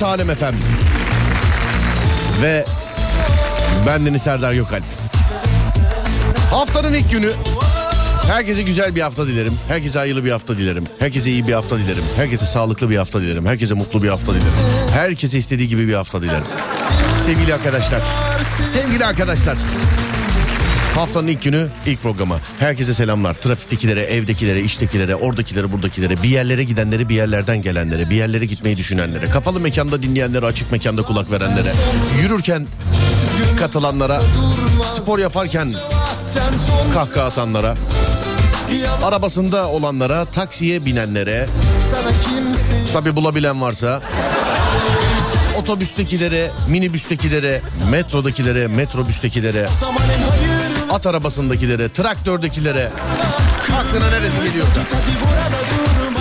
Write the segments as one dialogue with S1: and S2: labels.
S1: Burası Alem Efem. Ve ben Deniz Serdar Gökalp. Haftanın ilk günü. Herkese güzel bir hafta dilerim. Herkese hayırlı bir hafta dilerim. Herkese iyi bir hafta dilerim. Herkese sağlıklı bir hafta dilerim. Herkese mutlu bir hafta dilerim. Herkese istediği gibi bir hafta dilerim. Sevgili arkadaşlar. Sevgili arkadaşlar. Haftanın ilk günü ilk programı. Herkese selamlar. Trafiktekilere, evdekilere, iştekilere, oradakilere, buradakilere, bir yerlere gidenlere, bir yerlerden gelenlere, bir yerlere gitmeyi düşünenlere, kapalı mekanda dinleyenlere, açık mekanda kulak verenlere, yürürken katılanlara, spor yaparken kahkaha atanlara, arabasında olanlara, taksiye binenlere, tabi bulabilen varsa, otobüstekilere, minibüstekilere, metrodakilere, metrobüstekilere, at arabasındakilere, traktördekilere, aklına neresi geliyorsa.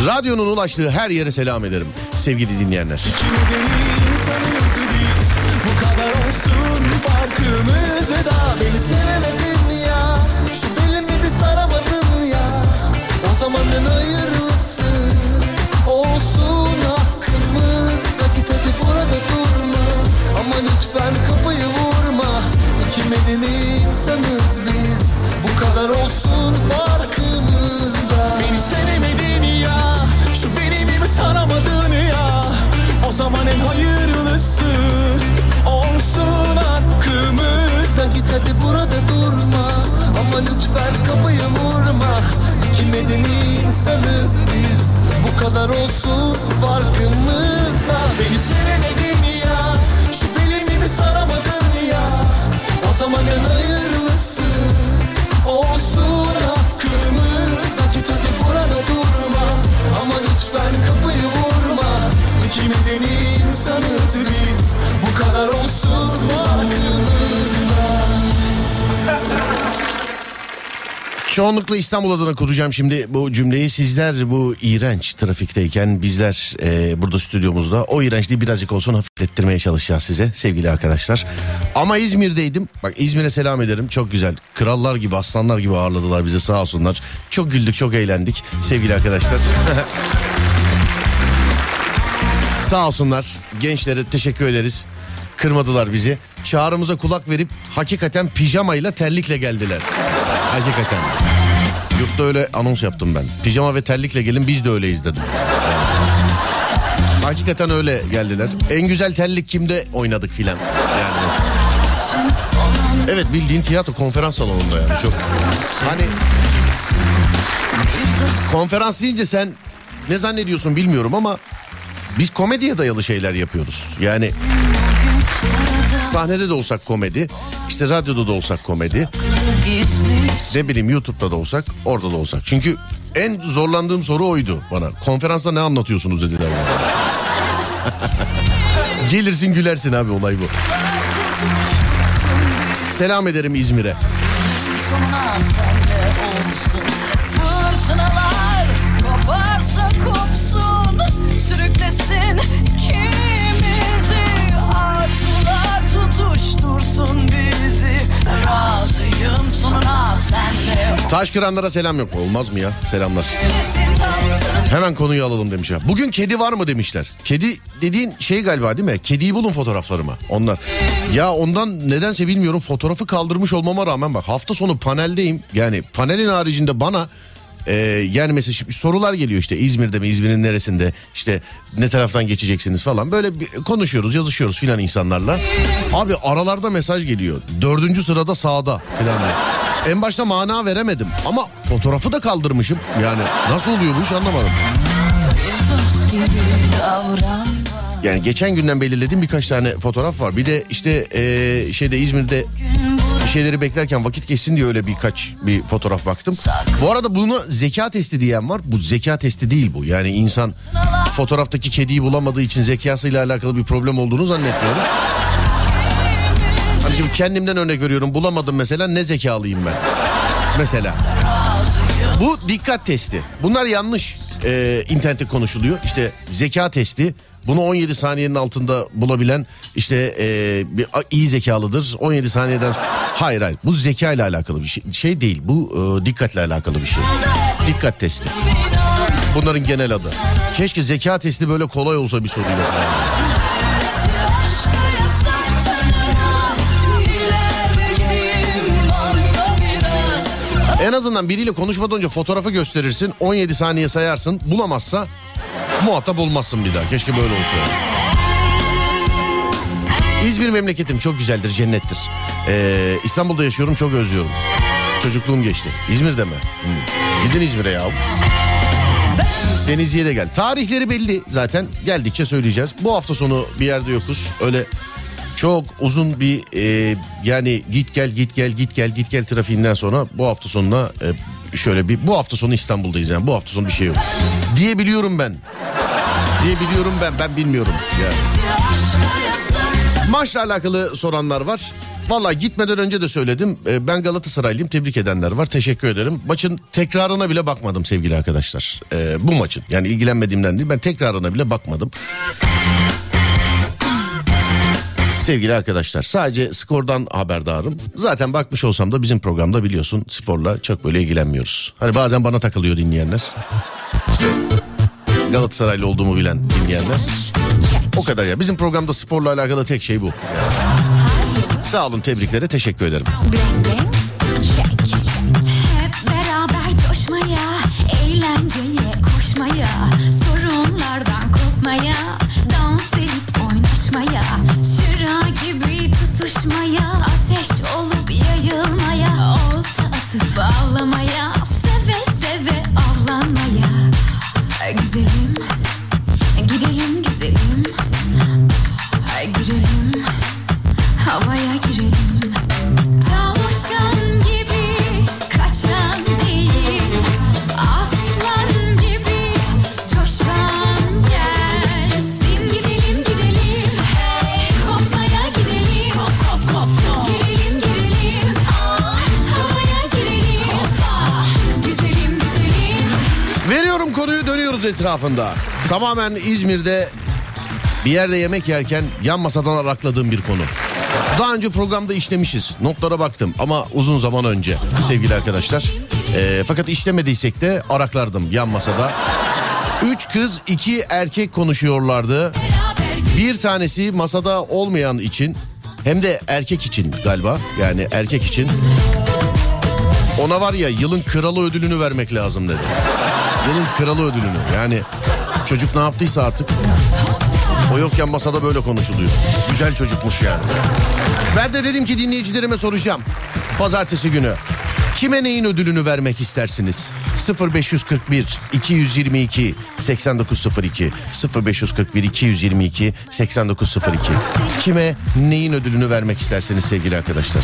S1: Radyonun ulaştığı her yere selam ederim sevgili dinleyenler.
S2: Beni
S3: sevemedin ya Şu belimi bir saramadın ya O zamanın hayırlısı
S2: en hayırlısı Olsun hakkımız
S3: Da git hadi burada durma. Ama lütfen kapıyı vurma. İki medeni insanız biz. Bu kadar olsun farkımızda.
S2: Beni
S1: Çoğunlukla İstanbul adına kuracağım şimdi bu cümleyi. Sizler bu iğrenç trafikteyken bizler e, burada stüdyomuzda o iğrençliği birazcık olsun hafiflettirmeye çalışacağız size sevgili arkadaşlar. Ama İzmir'deydim. Bak İzmir'e selam ederim. Çok güzel. Krallar gibi aslanlar gibi ağırladılar bizi sağ olsunlar. Çok güldük çok eğlendik sevgili arkadaşlar. sağ olsunlar. Gençlere teşekkür ederiz. Kırmadılar bizi. Çağrımıza kulak verip hakikaten pijamayla terlikle geldiler. Hakikaten. Yurtta öyle anons yaptım ben. Pijama ve terlikle gelin biz de öyleyiz dedim. Hakikaten öyle geldiler. En güzel terlik kimde oynadık filan. Yani. Evet bildiğin tiyatro konferans salonunda yani çok. Hani konferans deyince sen ne zannediyorsun bilmiyorum ama biz komediye dayalı şeyler yapıyoruz. Yani sahnede de olsak komedi, işte radyoda da olsak komedi, ne bileyim YouTube'da da olsak, orada da olsak. Çünkü en zorlandığım soru oydu bana. Konferansta ne anlatıyorsunuz dediler bana. Gelirsin gülersin abi olay bu. Selam ederim İzmir'e. Taş kıranlara selam yok. Olmaz mı ya? Selamlar. Hemen konuyu alalım demiş ya. Bugün kedi var mı demişler. Kedi dediğin şey galiba değil mi? Kediyi bulun fotoğraflarıma. Onlar. Ya ondan nedense bilmiyorum fotoğrafı kaldırmış olmama rağmen bak hafta sonu paneldeyim. Yani panelin haricinde bana Ee, yani mesela sorular geliyor işte İzmir'de mi İzmir'in neresinde işte ne taraftan geçeceksiniz falan böyle bir konuşuyoruz yazışıyoruz filan insanlarla. Abi aralarda mesaj geliyor dördüncü sırada sağda filan. En başta mana veremedim ama fotoğrafı da kaldırmışım yani nasıl oluyor bu iş anlamadım. Yani geçen günden belirlediğim birkaç tane fotoğraf var. Bir de işte ee, şeyde İzmir'de şeyleri beklerken vakit geçsin diye öyle birkaç bir fotoğraf baktım. Bu arada bunu zeka testi diyen var. Bu zeka testi değil bu. Yani insan fotoğraftaki kediyi bulamadığı için zekasıyla alakalı bir problem olduğunu zannetmiyorum. Hani şimdi kendimden örnek veriyorum. Bulamadım mesela ne zekalıyım ben. Mesela. Bu dikkat testi. Bunlar yanlış e, internette konuşuluyor. İşte zeka testi. Bunu 17 saniyenin altında bulabilen işte e, bir iyi zekalıdır. 17 saniyeden hayır hayır bu zeka ile alakalı bir şey, şey değil. Bu e, dikkatle alakalı bir şey. Dikkat testi. Bunların genel adı. Keşke zeka testi böyle kolay olsa bir soruyla. En azından biriyle konuşmadan önce fotoğrafı gösterirsin. 17 saniye sayarsın. Bulamazsa muhatap olmazsın bir daha. Keşke böyle olsa. İzmir memleketim çok güzeldir, cennettir. Ee, İstanbul'da yaşıyorum, çok özlüyorum. Çocukluğum geçti. İzmir'de mi? Hmm. Gidin İzmir'e ya. Denizli'ye de gel. Tarihleri belli zaten. Geldikçe söyleyeceğiz. Bu hafta sonu bir yerde yokuz. Öyle çok uzun bir e, yani git gel git gel git gel git gel trafiğinden sonra bu hafta sonuna e, şöyle bir bu hafta sonu İstanbul'dayız yani bu hafta sonu bir şey yok. Diyebiliyorum ben. Diyebiliyorum ben ben bilmiyorum. Yani. Maçla alakalı soranlar var. Valla gitmeden önce de söyledim. E, Ben Galatasaraylıyım. Tebrik edenler var. Teşekkür ederim. Maçın tekrarına bile bakmadım sevgili arkadaşlar. E, bu maçın. Yani ilgilenmediğimden değil. Ben tekrarına bile bakmadım. Sevgili arkadaşlar sadece skordan haberdarım. Zaten bakmış olsam da bizim programda biliyorsun sporla çok böyle ilgilenmiyoruz. Hani bazen bana takılıyor dinleyenler. İşte Galatasaraylı olduğumu bilen dinleyenler. O kadar ya. Bizim programda sporla alakalı tek şey bu. Sağ olun tebriklere teşekkür ederim. Etrafında. Tamamen İzmir'de bir yerde yemek yerken yan masadan arakladığım bir konu. Daha önce programda işlemişiz. Notlara baktım ama uzun zaman önce sevgili arkadaşlar. Ee, fakat işlemediysek de araklardım yan masada. Üç kız iki erkek konuşuyorlardı. Bir tanesi masada olmayan için hem de erkek için galiba yani erkek için ona var ya yılın kralı ödülünü vermek lazım dedi. Yılın kralı ödülünü yani çocuk ne yaptıysa artık o yokken masada böyle konuşuluyor. Güzel çocukmuş yani. Ben de dedim ki dinleyicilerime soracağım. Pazartesi günü. Kime neyin ödülünü vermek istersiniz? 0541 222 8902 0541 222 8902 Kime neyin ödülünü vermek istersiniz sevgili arkadaşlar?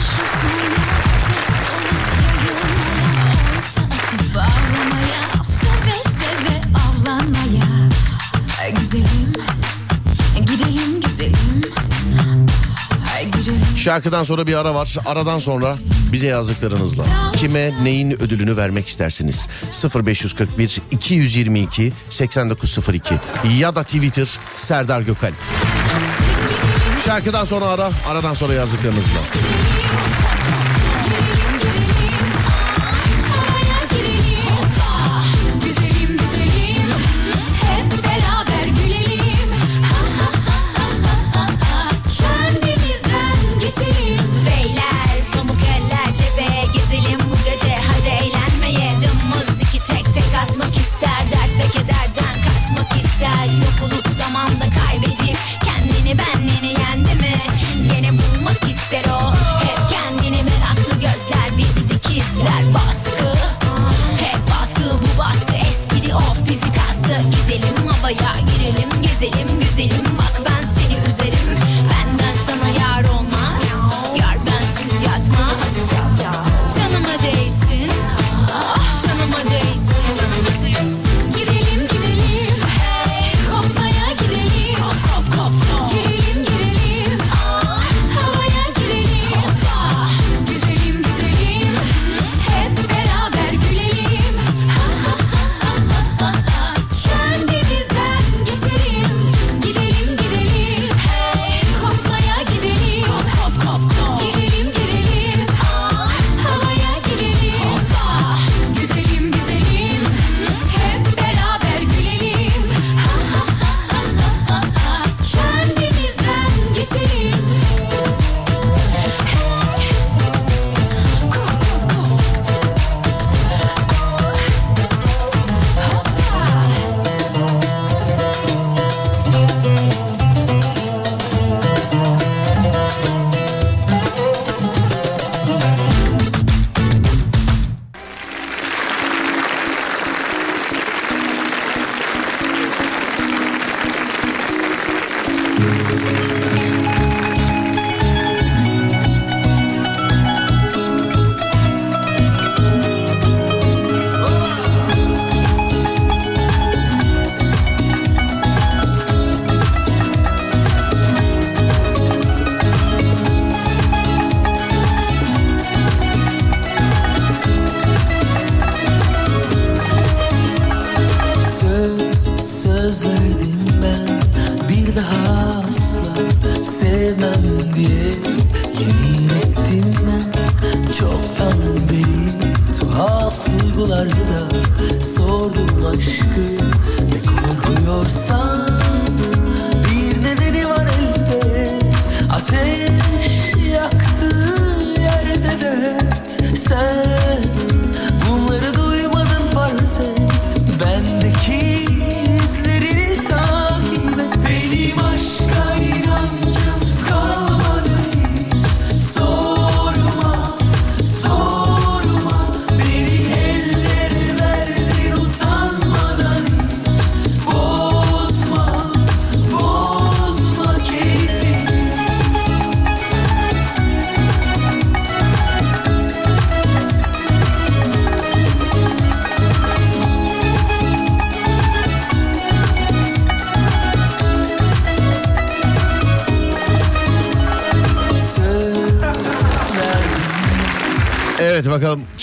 S1: Şarkıdan sonra bir ara var. Aradan sonra bize yazdıklarınızla kime neyin ödülünü vermek istersiniz? 0541 222 8902 ya da Twitter Serdar Gökalp. Şarkıdan sonra ara, aradan sonra yazdıklarınızla.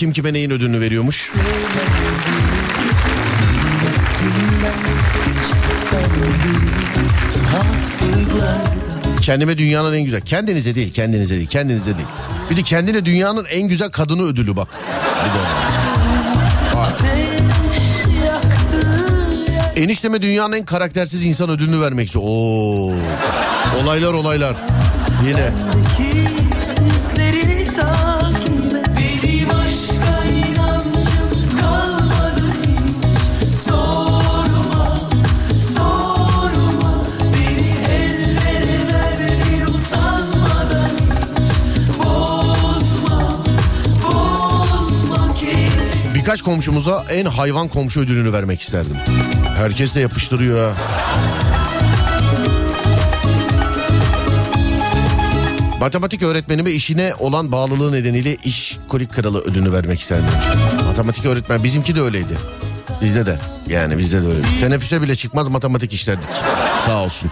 S1: Kim kime neyin ödülünü veriyormuş. Kendime dünyanın en güzel. Kendinize değil, kendinize değil, kendinize değil. Bir de kendine dünyanın en güzel kadını ödülü bak. Bir de. Enişteme dünyanın en karaktersiz insan ödülünü vermek istiyor. Oo. Olaylar olaylar. Yine.
S4: izlerini
S1: Birkaç komşumuza en hayvan komşu ödülünü vermek isterdim. Herkes de yapıştırıyor ha. Matematik öğretmenime işine olan bağlılığı nedeniyle iş kolik kralı ödülünü vermek isterdim. Matematik öğretmen bizimki de öyleydi. Bizde de yani bizde de öyle. Teneffüse bile çıkmaz matematik işlerdik. Sağ olsun.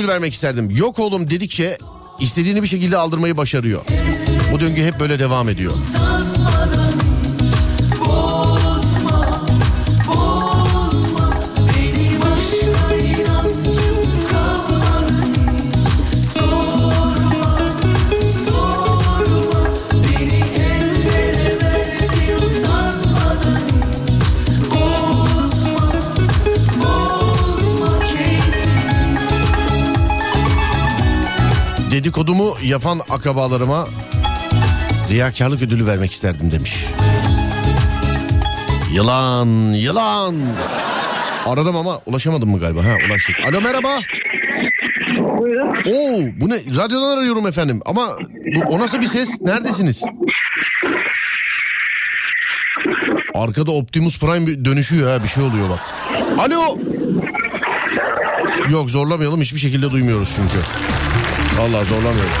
S1: Ödül vermek isterdim. Yok oğlum dedikçe istediğini bir şekilde aldırmayı başarıyor. Bu döngü hep böyle devam ediyor. Dedikodumu yapan akrabalarıma riyakarlık ödülü vermek isterdim demiş. Yılan, yılan. Aradım ama ulaşamadım mı galiba? Ha ulaştık. Alo merhaba.
S5: Buyurun.
S1: Oo bu ne? Radyodan arıyorum efendim. Ama bu, o nasıl bir ses? Neredesiniz? Arkada Optimus Prime dönüşüyor ha bir şey oluyor bak. Alo. Yok zorlamayalım hiçbir şekilde duymuyoruz çünkü. Vallahi zorlamıyoruz.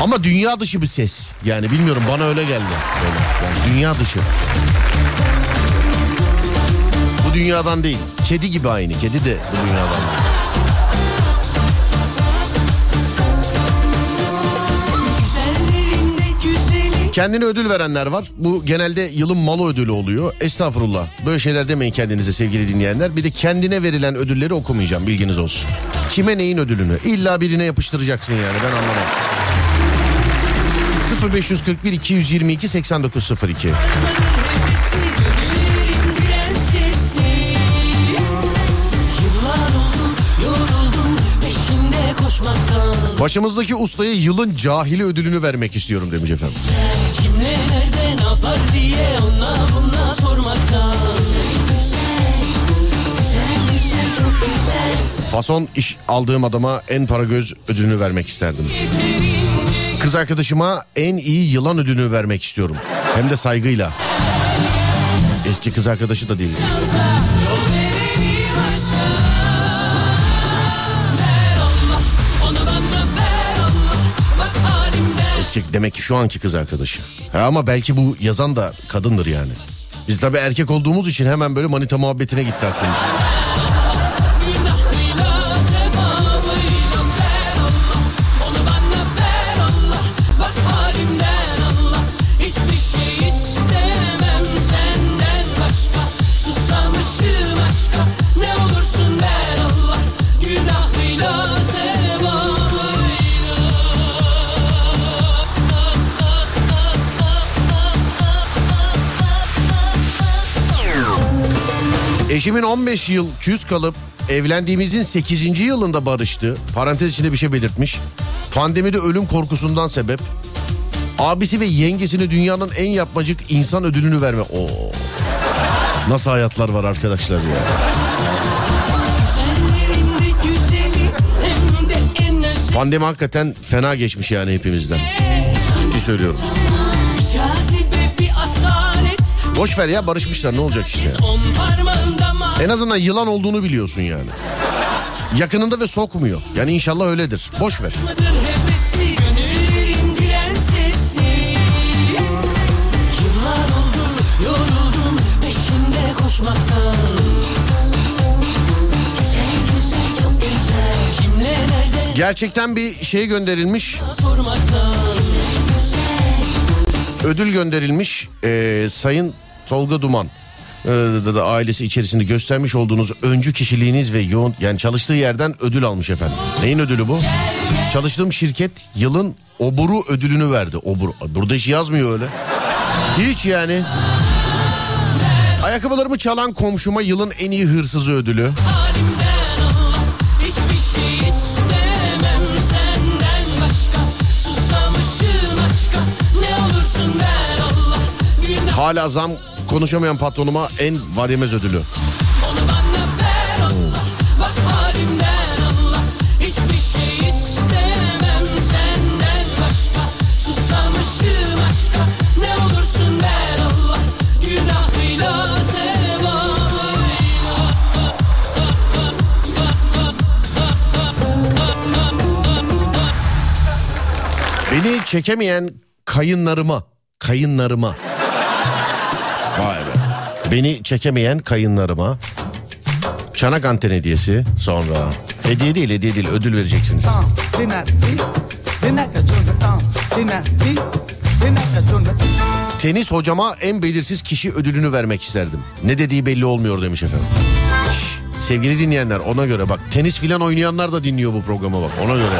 S1: Ama dünya dışı bir ses. Yani bilmiyorum bana öyle geldi. Böyle, yani dünya dışı. Bu dünyadan değil. Kedi gibi aynı. Kedi de bu dünyadan. Kendine ödül verenler var. Bu genelde yılın malı ödülü oluyor. Estağfurullah. Böyle şeyler demeyin kendinize sevgili dinleyenler. Bir de kendine verilen ödülleri okumayacağım bilginiz olsun. Kime neyin ödülünü? İlla birine yapıştıracaksın yani ben anlamam. 0541 222 8902 Başımızdaki ustaya yılın cahili ödülünü vermek istiyorum demiş efendim. Fason iş aldığım adama en para göz ödülünü vermek isterdim. Kız arkadaşıma en iyi yılan ödülünü vermek istiyorum. Hem de saygıyla. Eski kız arkadaşı da değil. Eski demek ki şu anki kız arkadaşı. Ha, ama belki bu yazan da kadındır yani. Biz tabii erkek olduğumuz için hemen böyle manita muhabbetine gitti aklımız. Eşimin 15 yıl küs kalıp evlendiğimizin 8. yılında barıştı. Parantez içinde bir şey belirtmiş. Pandemide ölüm korkusundan sebep. Abisi ve yengesine dünyanın en yapmacık insan ödülünü verme. Oo. Nasıl hayatlar var arkadaşlar ya. Pandemi hakikaten fena geçmiş yani hepimizden. Ciddi söylüyorum. Boş ver ya barışmışlar ne olacak işte. En azından yılan olduğunu biliyorsun yani. Yakınında ve sokmuyor. Yani inşallah öyledir. Boş ver. Gerçekten bir şey gönderilmiş. Ödül gönderilmiş. Ee, Sayın Tolga Duman da, da ailesi içerisinde göstermiş olduğunuz öncü kişiliğiniz ve yoğun yani çalıştığı yerden ödül almış efendim. Neyin ödülü bu? Çalıştığım şirket yılın oburu ödülünü verdi. Obur. Burada hiç yazmıyor öyle. Hiç yani. Ayakkabılarımı çalan komşuma yılın en iyi hırsızı ödülü. Hala zam konuşamayan patronuma en var yemez ödülü. Beni çekemeyen kayınlarıma, kayınlarıma. Vay be. Beni çekemeyen kayınlarıma. Çanak anten hediyesi sonra. Hediye değil hediye değil ödül vereceksiniz. Tenis hocama en belirsiz kişi ödülünü vermek isterdim. Ne dediği belli olmuyor demiş efendim. Şş, sevgili dinleyenler ona göre bak tenis filan oynayanlar da dinliyor bu programa bak ona göre.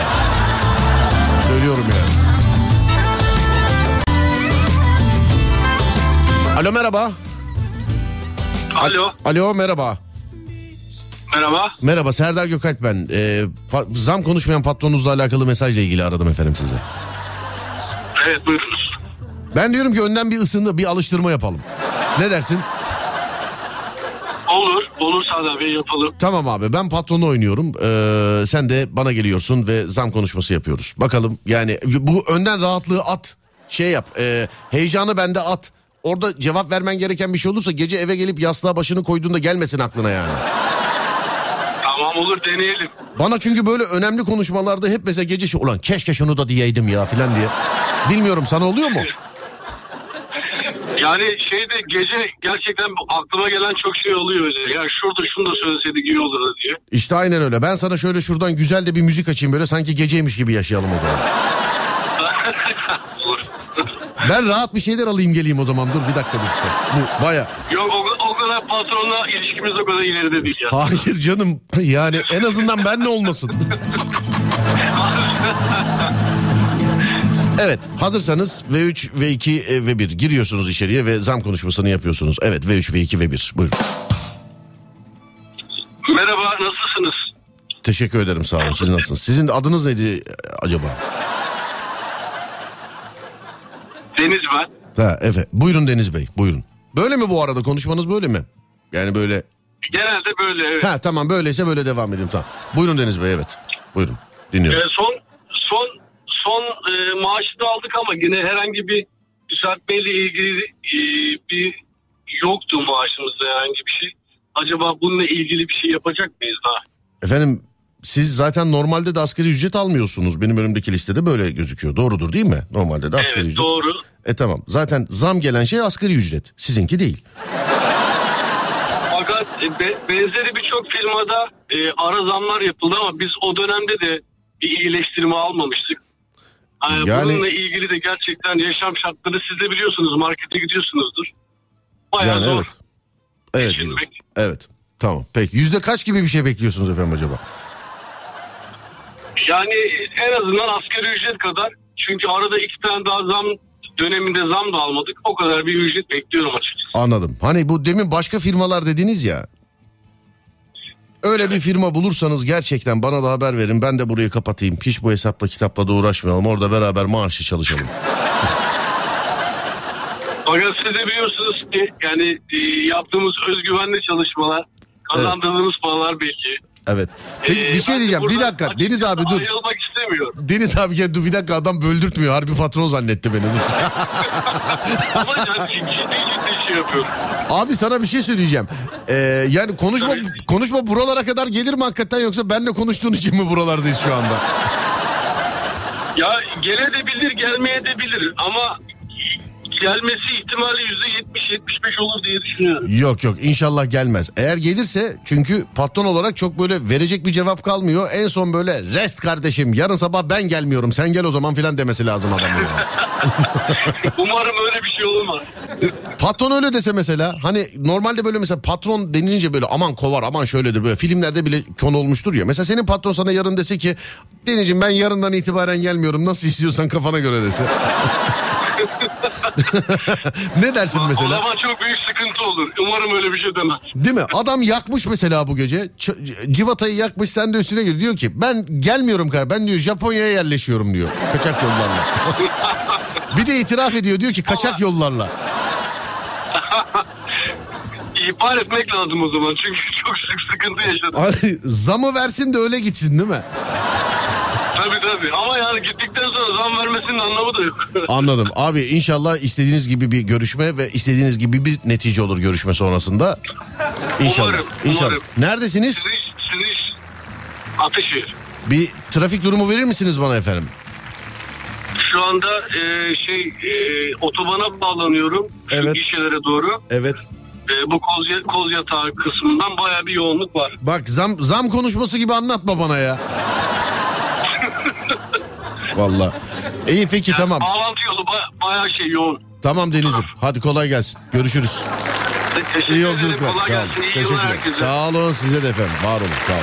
S1: Alo merhaba.
S6: Alo.
S1: Alo merhaba.
S6: Merhaba.
S1: Merhaba Serdar Gökalp ben. Ee, zam konuşmayan patronunuzla alakalı mesajla ilgili aradım efendim size.
S6: Evet buyurunuz.
S1: Ben diyorum ki önden bir ısındı bir alıştırma yapalım. Ne dersin?
S6: Olur. Olur Serdar Bey yapalım.
S1: Tamam abi ben patronu oynuyorum. Ee, sen de bana geliyorsun ve zam konuşması yapıyoruz. Bakalım yani bu önden rahatlığı at. Şey yap. e, heyecanı bende at. Orada cevap vermen gereken bir şey olursa gece eve gelip yastığa başını koyduğunda gelmesin aklına yani.
S6: Tamam olur deneyelim.
S1: Bana çünkü böyle önemli konuşmalarda hep mesela gece şey ulan keşke şunu da diyeydim ya filan diye. Bilmiyorum sana oluyor mu?
S6: Yani şeyde gece gerçekten aklıma gelen çok şey oluyor öyle. Ya şurada şunu da söyleseydik iyi olurdu diye.
S1: İşte aynen öyle. Ben sana şöyle şuradan güzel de bir müzik açayım böyle sanki geceymiş gibi yaşayalım o zaman. Ben rahat bir şeyler alayım geleyim o zaman. Dur bir dakika bir dakika. Bu baya.
S6: Yok o, o kadar patronla ilişkimiz o kadar ileride değil ya.
S1: Hayır canım. Yani en azından benle olmasın. Evet hazırsanız V3, V2 e, V1 giriyorsunuz içeriye ve zam konuşmasını yapıyorsunuz. Evet V3, V2 V1 buyurun.
S6: Merhaba nasılsınız?
S1: Teşekkür ederim sağ olun siz nasılsınız? Sizin adınız neydi acaba?
S6: Deniz ben.
S1: Ha evet buyurun Deniz Bey buyurun. Böyle mi bu arada konuşmanız böyle mi? Yani böyle
S6: Genelde böyle evet.
S1: Ha tamam böyleyse böyle devam edeyim tamam. Buyurun Deniz Bey evet. Buyurun dinliyorum.
S6: Ee, son son son e, maaşı da aldık ama yine herhangi bir düzeltmeyle ilgili e, bir yoktu maaşımızda herhangi bir şey. Acaba bununla ilgili bir şey yapacak mıyız daha?
S1: Efendim siz zaten normalde de asgari ücret almıyorsunuz. Benim önümdeki listede böyle gözüküyor. Doğrudur değil mi? Normalde de asgari
S6: Evet
S1: ücret.
S6: doğru.
S1: E tamam. Zaten zam gelen şey asgari ücret. Sizinki değil.
S6: Fakat e, be- benzeri birçok firmada e, ara zamlar yapıldı ama biz o dönemde de bir iyileştirme almamıştık. Yani,
S1: Yani-
S6: Bununla ilgili de gerçekten yaşam şartları siz de biliyorsunuz markete gidiyorsunuzdur. Bayağı
S1: Yani
S6: zor.
S1: evet. Evet.
S6: geçinmek.
S1: Evet. Tamam. Peki yüzde kaç gibi bir şey bekliyorsunuz efendim acaba?
S6: Yani en azından asgari ücret kadar. Çünkü arada iki tane daha zam döneminde zam da almadık. O kadar bir ücret bekliyorum açıkçası.
S1: Anladım. Hani bu demin başka firmalar dediniz ya. Öyle bir firma bulursanız gerçekten bana da haber verin. Ben de burayı kapatayım. Hiç bu hesapla kitapla da uğraşmayalım. Orada beraber maaşlı çalışalım.
S6: Fakat siz de biliyorsunuz ki yani e, yaptığımız özgüvenli çalışmalar, kazandığımız paralar belki.
S1: Evet. Peki
S6: Ee,
S1: bir şey
S6: de
S1: diyeceğim. Bir dakika. Deniz abi dur.
S6: Ayrılmak istemiyorum.
S1: Deniz abi gel dur bir dakika adam böldürtmüyor. Harbi patron zannetti beni.
S6: Ama yani ciddi ciddi şey yapıyorum.
S1: abi sana bir şey söyleyeceğim. Ee, yani konuşma konuşma buralara kadar gelir mi hakikaten yoksa benle konuştuğun için mi buralardayız şu anda?
S6: Ya gelebilir gelmeye de bilir ama gelmesi ihtimali %70-75 olur diye düşünüyorum.
S1: Yok yok inşallah gelmez. Eğer gelirse çünkü patron olarak çok böyle verecek bir cevap kalmıyor. En son böyle rest kardeşim yarın sabah ben gelmiyorum sen gel o zaman filan demesi lazım adamın.
S6: Umarım öyle bir şey olmaz.
S1: patron öyle dese mesela hani normalde böyle mesela patron denilince böyle aman kovar aman şöyledir böyle filmlerde bile konu olmuştur ya. Mesela senin patron sana yarın dese ki Denizciğim ben yarından itibaren gelmiyorum nasıl istiyorsan kafana göre dese. ne dersin
S6: O
S1: mesela?
S6: zaman çok büyük sıkıntı olur. Umarım öyle bir şey demez.
S1: Değil mi? Adam yakmış mesela bu gece. Ç- civatayı yakmış sen de üstüne geliyor. Diyor ki ben gelmiyorum kar. Ben diyor Japonya'ya yerleşiyorum diyor. Kaçak yollarla. bir de itiraf ediyor diyor ki kaçak yollarla.
S6: İhbar etmek lazım o zaman. Çünkü çok sık sıkıntı yaşadım.
S1: Ay, Zamı versin de öyle gitsin değil mi?
S6: Tabii tabii. Ama yani gittikten sonra zam vermesinin anlamı da yok.
S1: Anladım. Abi inşallah istediğiniz gibi bir görüşme ve istediğiniz gibi bir netice olur görüşme sonrasında. İnşallah.
S6: Umarım,
S1: İnşallah.
S6: umarım.
S1: Neredesiniz?
S6: sizin sizin Ateşehir.
S1: Bir trafik durumu verir misiniz bana efendim?
S6: Şu anda e, şey e, otobana bağlanıyorum. Şu
S1: Evet.
S6: gişelere doğru.
S1: Evet.
S6: E, bu koz, koz yatağı kısmından baya bir yoğunluk var.
S1: Bak zam zam konuşması gibi anlatma bana ya. Vallahi. İyi peki
S6: Yani
S1: tamam.
S6: Bağlantı yolu baya, bayağı şey yoğun.
S1: Tamam Deniz'im. Hadi kolay gelsin. Görüşürüz.
S6: Te- Teşekkür
S1: İyi yolculuklar.
S6: Kolay
S1: Sağ olun.
S6: gelsin. İyi
S1: Teşekkürler. Sağ olun size de efendim. Var olun. Sağ olun.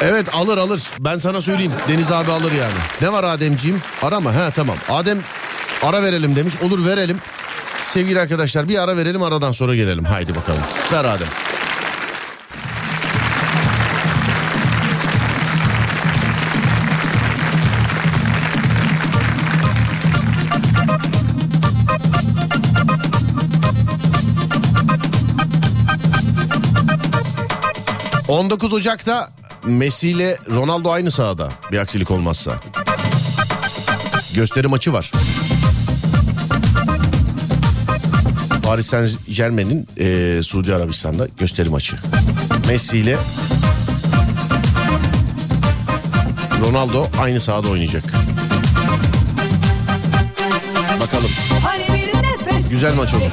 S1: Evet alır alır. Ben sana söyleyeyim. Deniz abi alır yani. Ne var Ademciğim? Ara mı? Ha tamam. Adem ara verelim demiş. Olur verelim. Sevgili arkadaşlar bir ara verelim aradan sonra gelelim. Haydi bakalım. Ver Adem. 19 Ocak'ta Messi ile Ronaldo aynı sahada bir aksilik olmazsa. Gösteri maçı var. Paris Saint Germain'in e, Suudi Arabistan'da gösteri maçı. Messi ile Ronaldo aynı sahada oynayacak. Bakalım.
S7: Hani
S1: Güzel maç olur.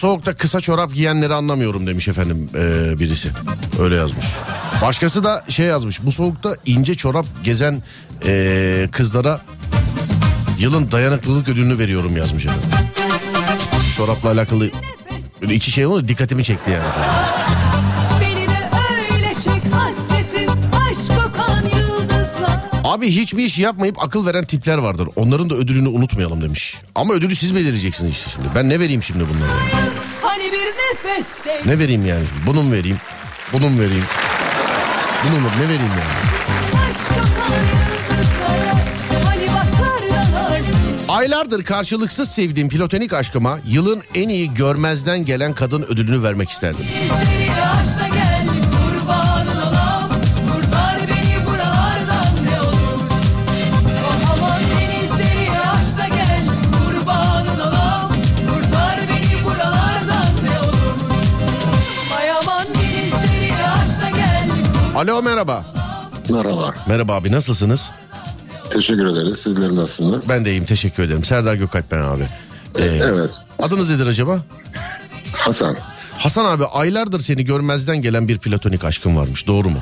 S1: Soğukta kısa çorap giyenleri anlamıyorum demiş efendim e, birisi. Öyle yazmış. Başkası da şey yazmış. Bu soğukta ince çorap gezen e, kızlara yılın dayanıklılık ödülünü veriyorum yazmış efendim. Çorapla alakalı böyle iki şey oldu dikkatimi çekti yani. Abi hiçbir iş yapmayıp akıl veren tipler vardır. Onların da ödülünü unutmayalım demiş. Ama ödülü siz belirleyeceksiniz işte şimdi. Ben ne vereyim şimdi bunlara?
S7: Hani bir nefeste
S1: Ne vereyim yani? Bunu mu vereyim? Bunu mu vereyim? Bunu mu? Ne vereyim yani?
S7: Hani
S1: Aylardır karşılıksız sevdiğim platonik aşkıma yılın en iyi görmezden gelen kadın ödülünü vermek isterdim. Alo merhaba.
S8: Merhaba.
S1: Merhaba abi nasılsınız?
S8: Teşekkür ederiz. Sizler nasılsınız?
S1: Ben de iyiyim teşekkür ederim. Serdar Gökalp ben abi. Ee,
S8: Evet.
S1: adınız nedir acaba?
S8: Hasan.
S1: Hasan abi aylardır seni görmezden gelen bir platonik aşkın varmış doğru mu?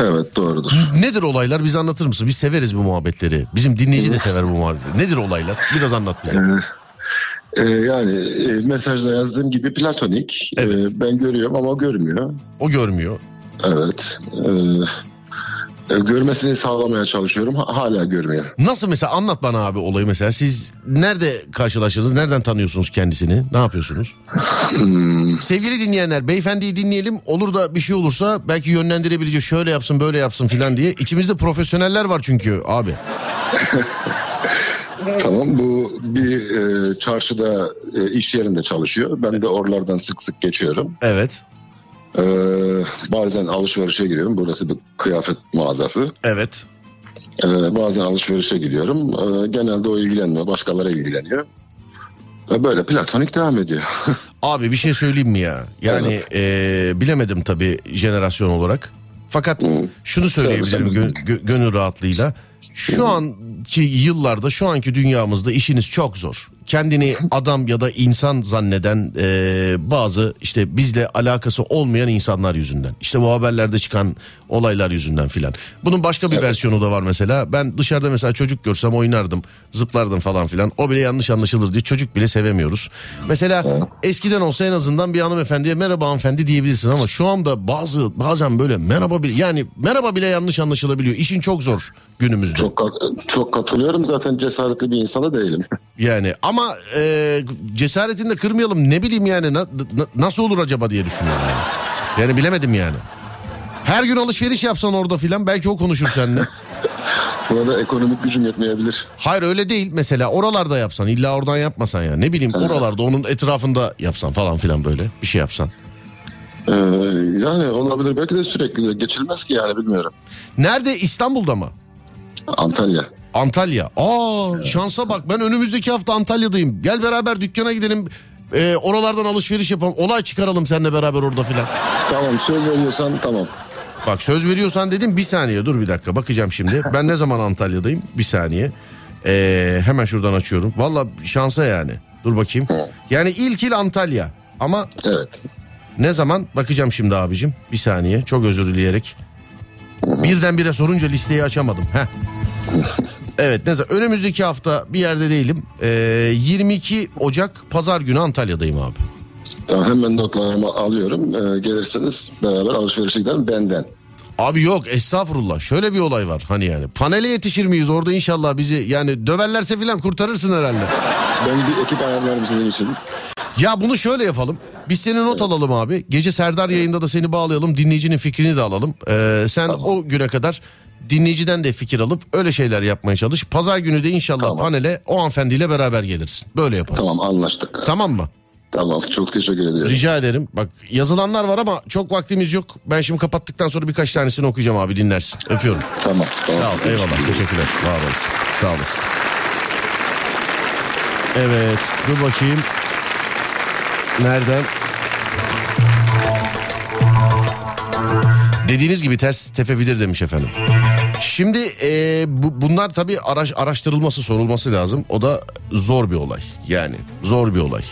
S8: Evet doğrudur.
S1: Nedir olaylar bize anlatır mısın? Biz severiz bu muhabbetleri. Bizim dinleyici de sever bu muhabbetleri. Nedir olaylar? Biraz anlat bize.
S8: Ee, yani e, mesajda yazdığım gibi platonik. Ee,
S1: Evet.
S8: ben görüyorum ama o görmüyor.
S1: O görmüyor.
S8: Evet. Ee, e, görmesini sağlamaya çalışıyorum. Ha- hala görmüyor.
S1: Nasıl mesela anlat bana abi olayı mesela. Siz nerede karşılaştınız? Nereden tanıyorsunuz kendisini? Ne yapıyorsunuz? Sevgili dinleyenler beyefendiyi dinleyelim. Olur da bir şey olursa belki yönlendirebileceğiz. Şöyle yapsın böyle yapsın filan diye. İçimizde profesyoneller var çünkü abi.
S8: Tamam bu bir e, çarşıda e, iş yerinde çalışıyor. Ben de oralardan sık sık geçiyorum.
S1: Evet.
S8: Ee, bazen alışverişe giriyorum. Burası bir kıyafet mağazası.
S1: Evet.
S8: Ee, bazen alışverişe gidiyorum. Ee, genelde o ilgilenmiyor. Başkaları ilgileniyor. Ve böyle platonik devam ediyor.
S1: Abi bir şey söyleyeyim mi ya? Yani eee, bilemedim tabii jenerasyon olarak. Fakat şunu söyleyebilirim
S8: Söyle,
S1: gö- gö- gönül rahatlığıyla. Şu anki yıllarda şu anki dünyamızda işiniz çok zor. Kendini adam ya da insan zanneden eee, bazı işte bizle alakası olmayan insanlar yüzünden. İşte bu haberlerde çıkan olaylar yüzünden filan. Bunun başka bir versiyonu da var mesela. Ben dışarıda mesela çocuk görsem oynardım, zıplardım falan filan. O bile yanlış anlaşılır diye çocuk bile sevemiyoruz. Mesela eskiden olsa en azından bir hanımefendiye merhaba hanımefendi diyebilirsin ama şu anda bazı bazen böyle merhaba bile yani merhaba bile yanlış anlaşılabiliyor. İşin çok zor günümüzde.
S8: Çok çok katılıyorum. Zaten cesaretli bir insanı değilim.
S1: Yani ama e, cesaretini de kırmayalım ne bileyim yani na- na- nasıl olur acaba diye düşünüyorum. Yani. yani bilemedim yani. Her gün alışveriş yapsan orada filan belki o konuşur seninle.
S8: Burada ekonomik gücüm yetmeyebilir.
S1: Hayır öyle değil mesela oralarda yapsan illa oradan yapmasan ya ne bileyim oralarda onun etrafında yapsan falan filan böyle bir şey yapsan.
S8: Ee, yani olabilir. Belki de sürekli geçilmez ki yani bilmiyorum.
S1: Nerede İstanbul'da mı?
S8: Antalya.
S1: Antalya. Aa şansa bak ben önümüzdeki hafta Antalya'dayım. Gel beraber dükkana gidelim. Ee, oralardan alışveriş yapalım. Olay çıkaralım seninle beraber orada filan.
S8: Tamam söz veriyorsan tamam.
S1: Bak söz veriyorsan dedim bir saniye dur bir dakika bakacağım şimdi. Ben ne zaman Antalya'dayım bir saniye. Ee, hemen şuradan açıyorum. Valla şansa yani. Dur bakayım. Yani ilk il Antalya. Ama
S8: Evet.
S1: ne zaman bakacağım şimdi abicim. Bir saniye çok özür dileyerek. Birdenbire sorunca listeyi açamadım. Heh. Evet ne zaman önümüzdeki hafta bir yerde değilim. Ee, 22 Ocak pazar günü Antalya'dayım abi.
S8: Tamam hemen notlarımı alıyorum. Ee, gelirseniz beraber alışverişe gidelim benden.
S1: Abi yok estağfurullah şöyle bir olay var hani yani panele yetişir miyiz orada inşallah bizi yani döverlerse filan kurtarırsın herhalde.
S8: Ben bir ekip ayarlarım sizin için.
S1: Ya bunu şöyle yapalım biz seni not alalım abi gece Serdar yayında da seni bağlayalım dinleyicinin fikrini de alalım. Ee, sen o güne kadar dinleyiciden de fikir alıp öyle şeyler yapmaya çalış. Pazar günü de inşallah
S8: Tamam.
S1: panele o hanımefendiyle beraber gelirsin böyle yaparız.
S8: Tamam anlaştık.
S1: Tamam mı?
S8: Tamam çok teşekkür ediyorum.
S1: Rica ederim. Bak yazılanlar var ama çok vaktimiz yok. Ben şimdi kapattıktan sonra birkaç tanesini okuyacağım abi dinlersin. Öpüyorum.
S8: Tamam. tamam.
S1: Sağ ol eyvallah teşekkürler var olasın sağ olasın. Evet dur bakayım. Nereden? Dediğiniz gibi ters tepebilir demiş efendim. Şimdi e, bu, bunlar tabii araş, araştırılması sorulması lazım. O da zor bir olay yani zor bir olay.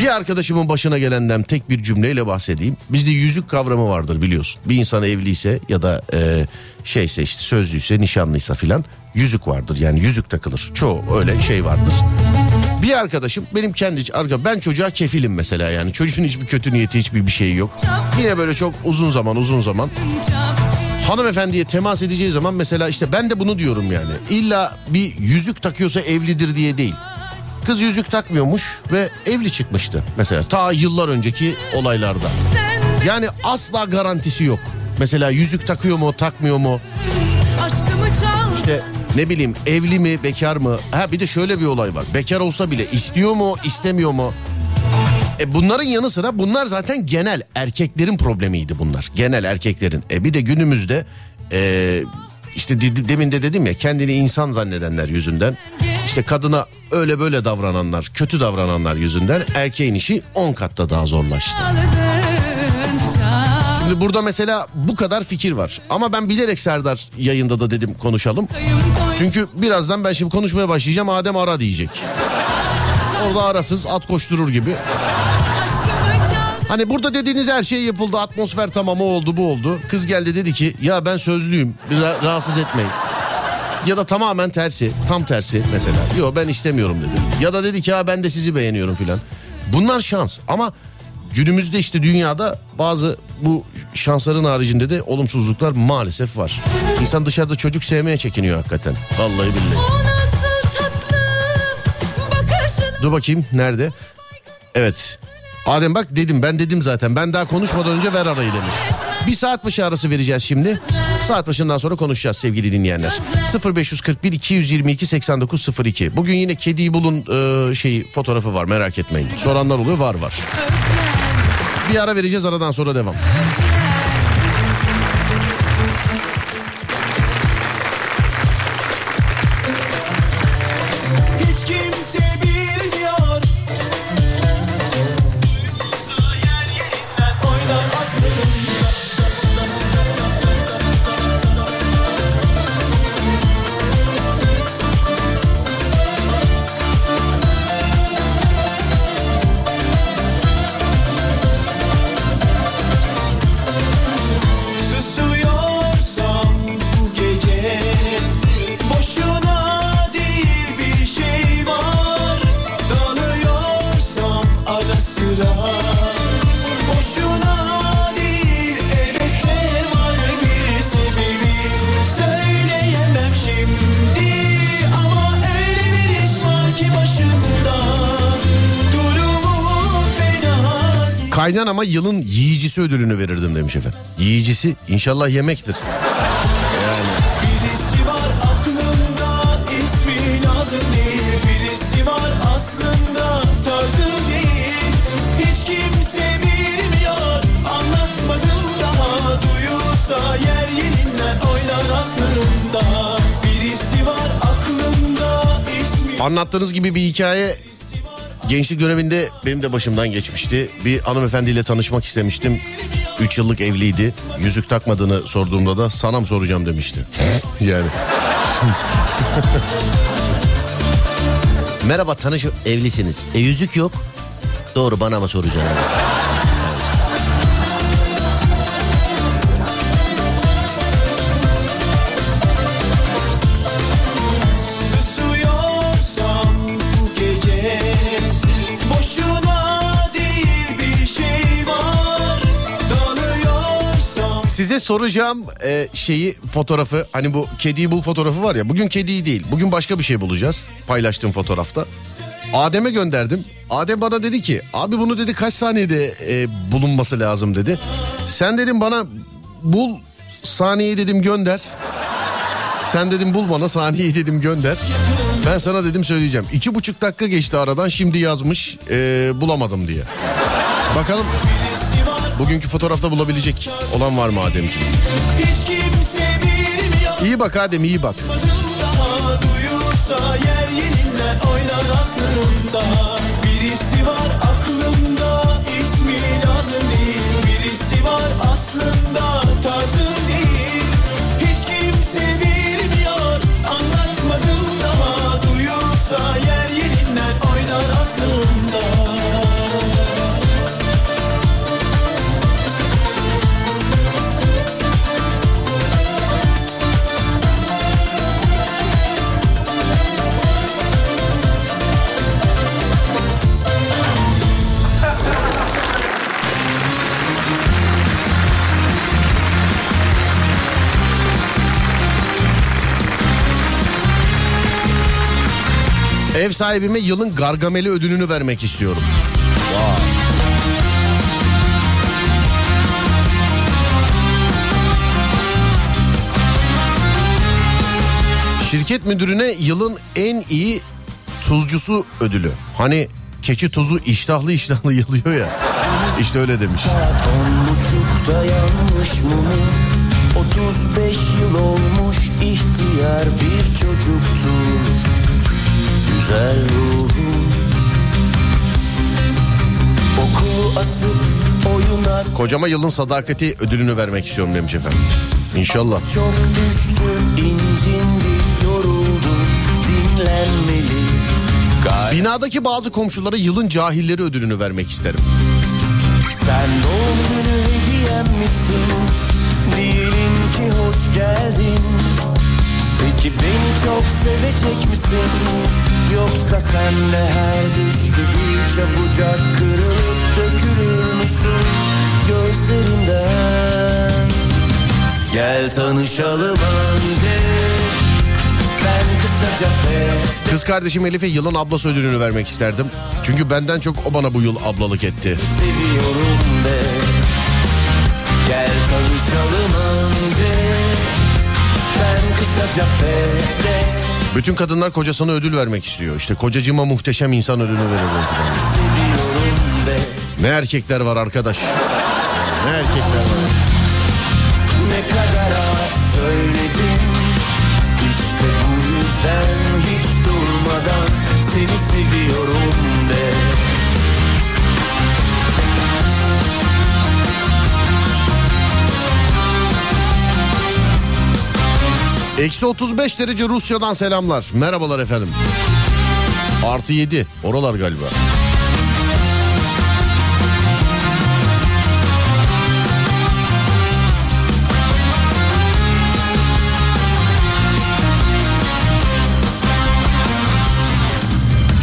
S1: Bir arkadaşımın başına gelenden tek bir cümleyle bahsedeyim. Bizde yüzük kavramı vardır biliyorsun. Bir insan evliyse ya da e, şeyse işte sözlüyse nişanlıysa filan yüzük vardır. Yani yüzük takılır. Çoğu öyle şey vardır. Bir arkadaşım benim kendi arka ben çocuğa kefilim mesela yani çocuğun hiçbir kötü niyeti hiçbir bir şeyi yok. Yine böyle çok uzun zaman uzun zaman hanımefendiye temas edeceği zaman mesela işte ben de bunu diyorum yani. İlla bir yüzük takıyorsa evlidir diye değil. Kız yüzük takmıyormuş ve evli çıkmıştı mesela ta yıllar önceki olaylarda. Yani asla garantisi yok. Mesela yüzük takıyor mu takmıyor mu işte ne bileyim evli mi bekar mı? Ha bir de şöyle bir olay var. Bekar olsa bile istiyor mu istemiyor mu? E bunların yanı sıra bunlar zaten genel erkeklerin problemiydi bunlar. Genel erkeklerin. E bir de günümüzde e, işte de- demin de dedim ya kendini insan zannedenler yüzünden işte kadına öyle böyle davrananlar kötü davrananlar yüzünden erkeğin işi 10 katta daha zorlaştı. Şimdi burada mesela bu kadar fikir var. Ama ben bilerek Serdar yayında da dedim konuşalım. Çünkü birazdan ben şimdi konuşmaya başlayacağım Adem ara diyecek. Orada arasız at koşturur gibi. Hani burada dediğiniz her şey yapıldı. Atmosfer tamam o oldu bu oldu. Kız geldi dedi ki ya ben sözlüyüm. Ra- rahatsız etmeyin. Ya da tamamen tersi. Tam tersi mesela. Yok ben istemiyorum dedi. Ya da dedi ki ya ben de sizi beğeniyorum filan. Bunlar şans ama günümüzde işte dünyada bazı bu şansların haricinde de olumsuzluklar maalesef var. İnsan dışarıda çocuk sevmeye çekiniyor hakikaten. Vallahi billahi.
S7: Tatlı
S1: Dur bakayım nerede? Evet. Adem bak dedim ben dedim zaten. Ben daha konuşmadan önce ver arayı demiş. Bir saat başı arası vereceğiz şimdi. Saat başından sonra konuşacağız sevgili dinleyenler. 0541 222 8902. Bugün yine kediyi bulun e, şeyi fotoğrafı var merak etmeyin. Soranlar oluyor var var. Bir ara vereceğiz aradan sonra devam. Kaynanama yılın yiyicisi ödülünü verirdim demiş efendim. Yiyicisi inşallah yemektir.
S2: Birisi var aklımda ismi lazım değil. Birisi var aslında tarzım değil. Hiç kimse bilmiyor anlatmadım daha. Duyulsa yer yerinden oynar aslında. Birisi var aklımda ismi
S1: Anlattığınız gibi bir hikaye Gençlik döneminde benim de başımdan geçmişti. Bir hanımefendiyle tanışmak istemiştim. 3 yıllık evliydi. Yüzük takmadığını sorduğumda da sana mı soracağım demişti. yani. Merhaba tanış evlisiniz. E yüzük yok. Doğru bana mı soracaksın? Size soracağım e, şeyi fotoğrafı hani bu kediyi bul fotoğrafı var ya bugün kediyi değil bugün başka bir şey bulacağız paylaştığım fotoğrafta. Adem'e gönderdim. Adem bana dedi ki abi bunu dedi kaç saniyede e, bulunması lazım dedi. Sen dedim bana bul saniyeyi dedim gönder. Sen dedim bul bana saniyeyi dedim gönder. Ben sana dedim söyleyeceğim. İki buçuk dakika geçti aradan şimdi yazmış e, bulamadım diye. Bakalım bugünkü fotoğrafta bulabilecek olan var mı Ademciğim? İyi bak Adem iyi bak.
S2: Duyursa yer yerinden oynar aslında Birisi var aklımda ismi lazım değil Birisi var aslında tarzın değil Hiç kimse bilmiyor anlatmadım daha Duyursa yer yerinden oynar aslında
S1: Ev sahibime yılın Gargameli ödülünü vermek istiyorum. Şirket müdürüne yılın en iyi tuzcusu ödülü. Hani keçi tuzu iştahlı iştahlı yalıyor ya. İşte öyle demiş.
S3: Yanmış mı? 35 yıl olmuş ihtiyar bir çocuktur Güzel ruhu Okulu asıp oyuna
S1: Kocama yılın sadakati ödülünü vermek istiyorum demiş efendim. İnşallah.
S3: çok düştü incindi yoruldu dinlenmeli Gay
S1: Binadaki bazı komşulara yılın cahilleri ödülünü vermek isterim.
S3: Sen doğum günü hediyem misin? Diyelim ki hoş geldin Peki beni çok sevecek misin? Yoksa sen de her düş gibi çabucak kırılıp dökülür müsün gözlerinden? Gel tanışalım önce Ben kısaca fe
S1: Kız kardeşim Elif'e yılın ablası ödülünü vermek isterdim. Çünkü benden çok o bana bu yıl ablalık etti.
S3: seviyorum de Gel tanışalım önce Ben kısaca fede
S1: Bütün kadınlar kocasına ödül vermek istiyor. İşte kocacığıma muhteşem insan
S3: seviyorum de
S1: Ne erkekler var arkadaş. Ne erkekler var. Eksi 35 derece Rusya'dan selamlar. Merhabalar efendim. Artı 7. Oralar galiba.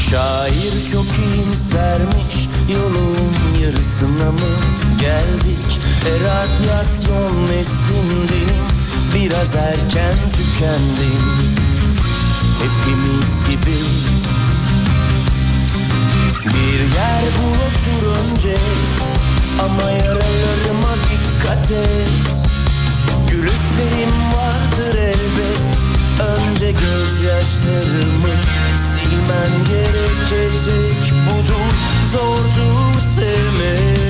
S3: Şair çok iyimsermiş Yolun yarısına mı geldik E radyasyon neslindenim Biraz erken tükendim. Hepimiz gibi. Bir yer bul otur önce Ama yaralarıma dikkat et. Gülüşlerim vardır elbet. Önce gözyaşlarımı silmen gerekecek. Budur zordur sevmek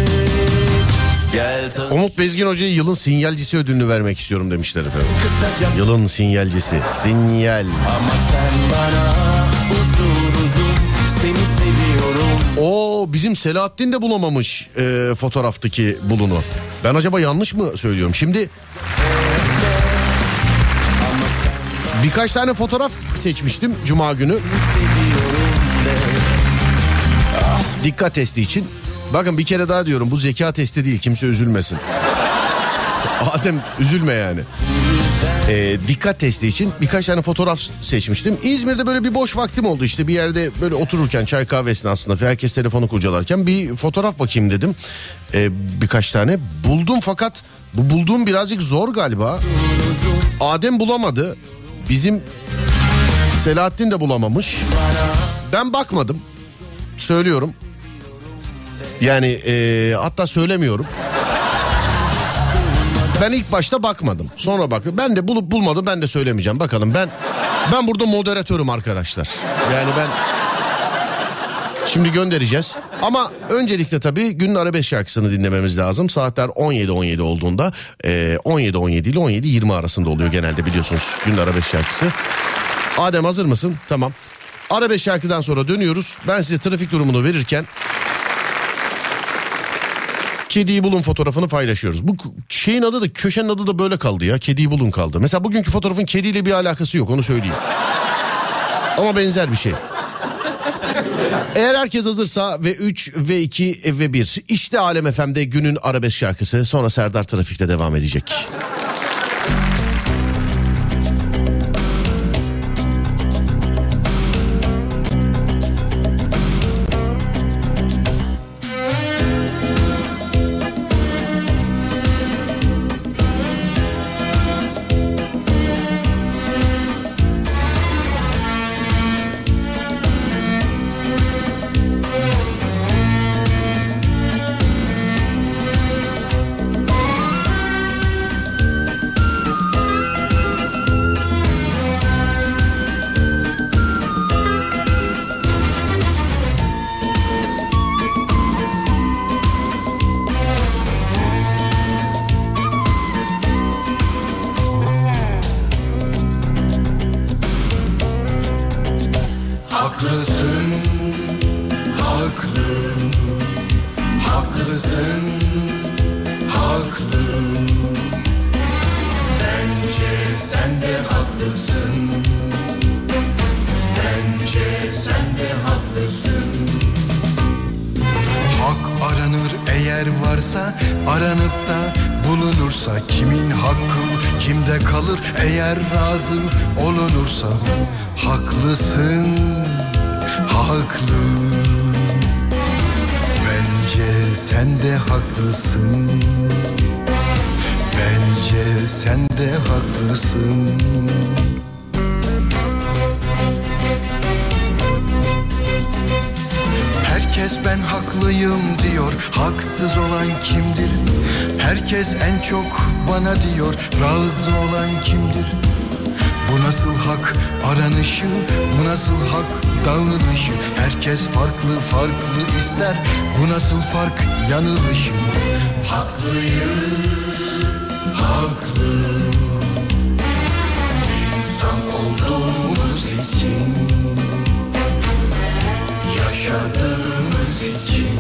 S1: Umut Bezgin Hoca'ya yılın sinyalcisi ödülünü vermek istiyorum demişler efendim.
S3: kısaca
S1: Yılın sinyalcisi. Sinyal.
S3: Ama sen bana uzun uzun seni seviyorum
S1: Oo bizim Selahattin de bulamamış e, fotoğraftaki bulunu. Ben acaba yanlış mı söylüyorum? Şimdi birkaç tane fotoğraf seçmiştim cuma günü. Dikkat testi için. Bakın bir kere daha diyorum bu zeka testi değil kimse üzülmesin. Adem üzülme yani. Ee, dikkat testi için birkaç tane fotoğraf seçmiştim. İzmir'de böyle bir boş vaktim oldu işte bir yerde böyle otururken çay kahve esnasında herkes telefonu kurcalarken bir fotoğraf bakayım dedim. Ee, birkaç tane buldum fakat bu bulduğum birazcık zor galiba. Adem bulamadı. Bizim Selahattin de bulamamış. Ben bakmadım. Söylüyorum. Yani e, hatta söylemiyorum. Ben ilk başta bakmadım. Sonra baktım. Ben de bulup bulmadım ben de söylemeyeceğim. Bakalım ben ben burada moderatörüm arkadaşlar. Yani ben Şimdi göndereceğiz. Ama öncelikle tabii günün arabesk şarkısını dinlememiz lazım. Saatler 17-17 olduğunda e, 17-17 ile 17-20 arasında oluyor genelde biliyorsunuz günün arabesk şarkısı. Adem hazır mısın? Tamam. Arabesk şarkıdan sonra dönüyoruz. Ben size trafik durumunu verirken Kediyi bulun fotoğrafını paylaşıyoruz. Bu şeyin adı da köşenin adı da böyle kaldı ya. Kediyi bulun kaldı. Mesela bugünkü fotoğrafın kediyle bir alakası yok onu söyleyeyim. Ama benzer bir şey. Eğer herkes hazırsa ve 3 ve 2 ve 1 işte Alem FM'de günün arabesk şarkısı sonra Serdar Trafik'te devam edecek.
S2: İçin yaşadığımız için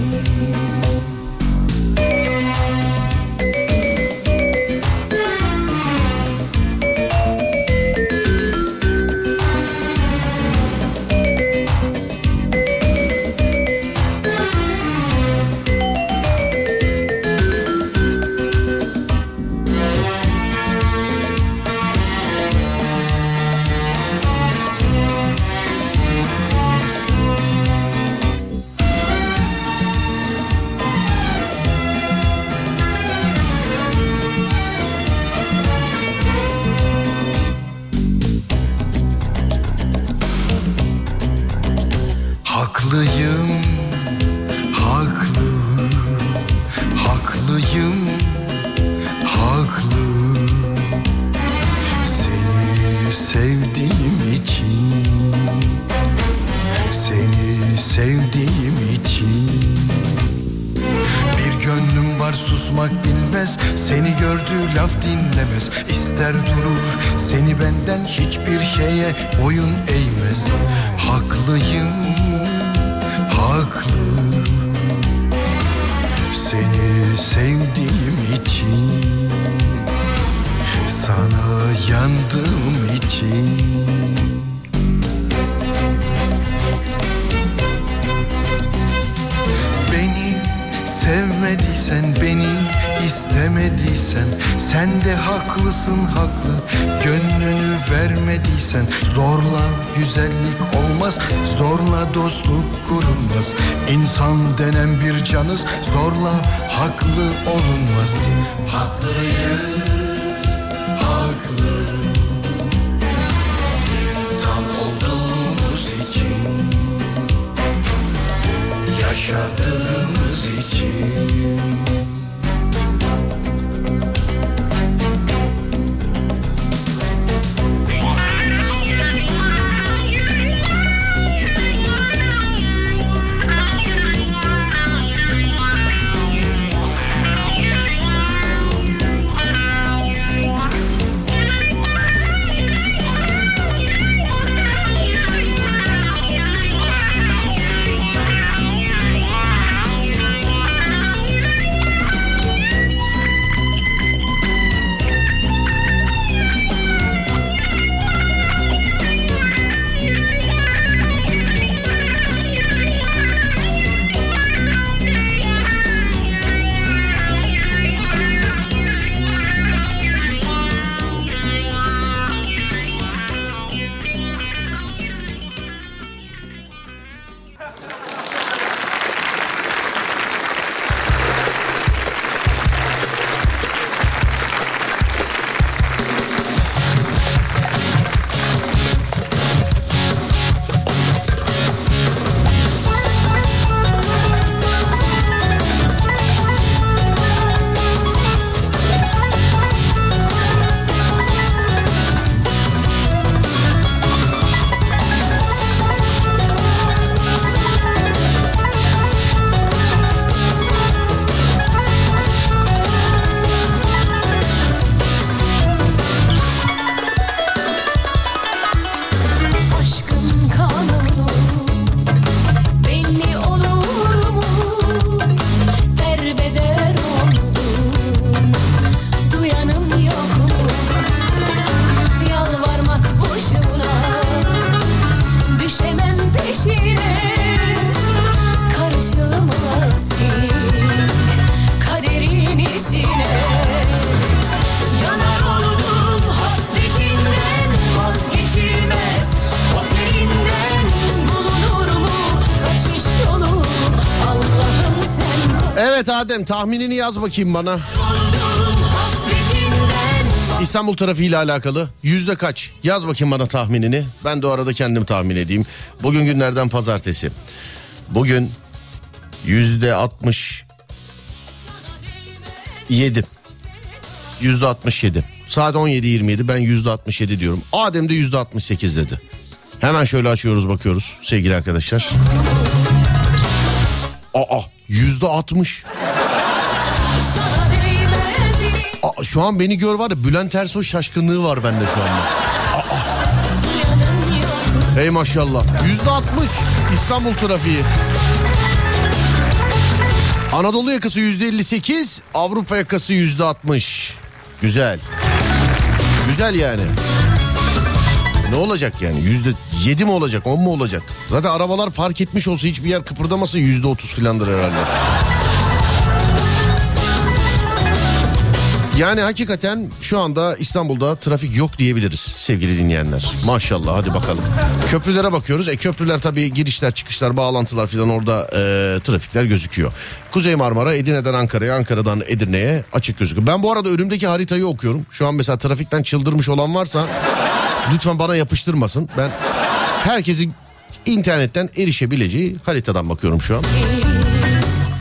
S1: tahminini yaz bakayım bana. İstanbul trafiğiyle alakalı yüzde kaç? Yaz bakayım bana tahminini. Ben de o arada kendim tahmin edeyim. Bugün günlerden pazartesi. Bugün yüzde altmış yedi. Yüzde altmış yedi. Saat 17.27 ben yüzde altmış yedi diyorum. Adem de yüzde altmış sekiz dedi. Hemen şöyle açıyoruz bakıyoruz sevgili arkadaşlar. Aa yüzde altmış. Şu an beni gör var ya Bülent Ersoy şaşkınlığı var bende şu anda. Hey maşallah. Yüzde altmış İstanbul trafiği. Anadolu yakası yüzde 58, Avrupa yakası yüzde 60. Güzel. Güzel yani. Ne olacak yani? Yüzde 7 mi olacak, 10 mu olacak? Zaten arabalar fark etmiş olsa hiçbir yer kıpırdamasa yüzde 30 filandır herhalde. Yani hakikaten şu anda İstanbul'da trafik yok diyebiliriz sevgili dinleyenler. Maşallah hadi bakalım. Köprülere bakıyoruz. E köprüler tabii girişler çıkışlar bağlantılar filan orada e, trafikler gözüküyor. Kuzey Marmara Edirne'den Ankara'ya Ankara'dan Edirne'ye açık gözüküyor. Ben bu arada önümdeki haritayı okuyorum. Şu an mesela trafikten çıldırmış olan varsa lütfen bana yapıştırmasın. Ben herkesin internetten erişebileceği haritadan bakıyorum şu an.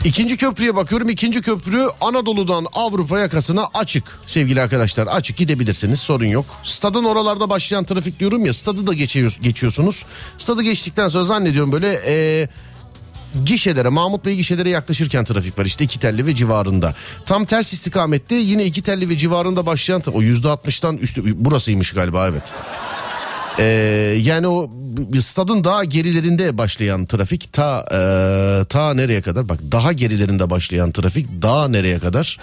S1: İkinci köprüye bakıyorum. İkinci köprü Anadolu'dan Avrupa yakasına açık. Sevgili arkadaşlar açık gidebilirsiniz sorun yok. Stadın oralarda başlayan trafik diyorum ya stadı da geçiyor, geçiyorsunuz. Stadı geçtikten sonra zannediyorum böyle e, gişelere Mahmut Bey gişelere yaklaşırken trafik var işte iki telli ve civarında. Tam ters istikamette yine iki telli ve civarında başlayan o yüzde altmıştan üstü burasıymış galiba evet. Ee, yani o stadın daha gerilerinde başlayan trafik ta e, ta nereye kadar? Bak daha gerilerinde başlayan trafik daha nereye kadar?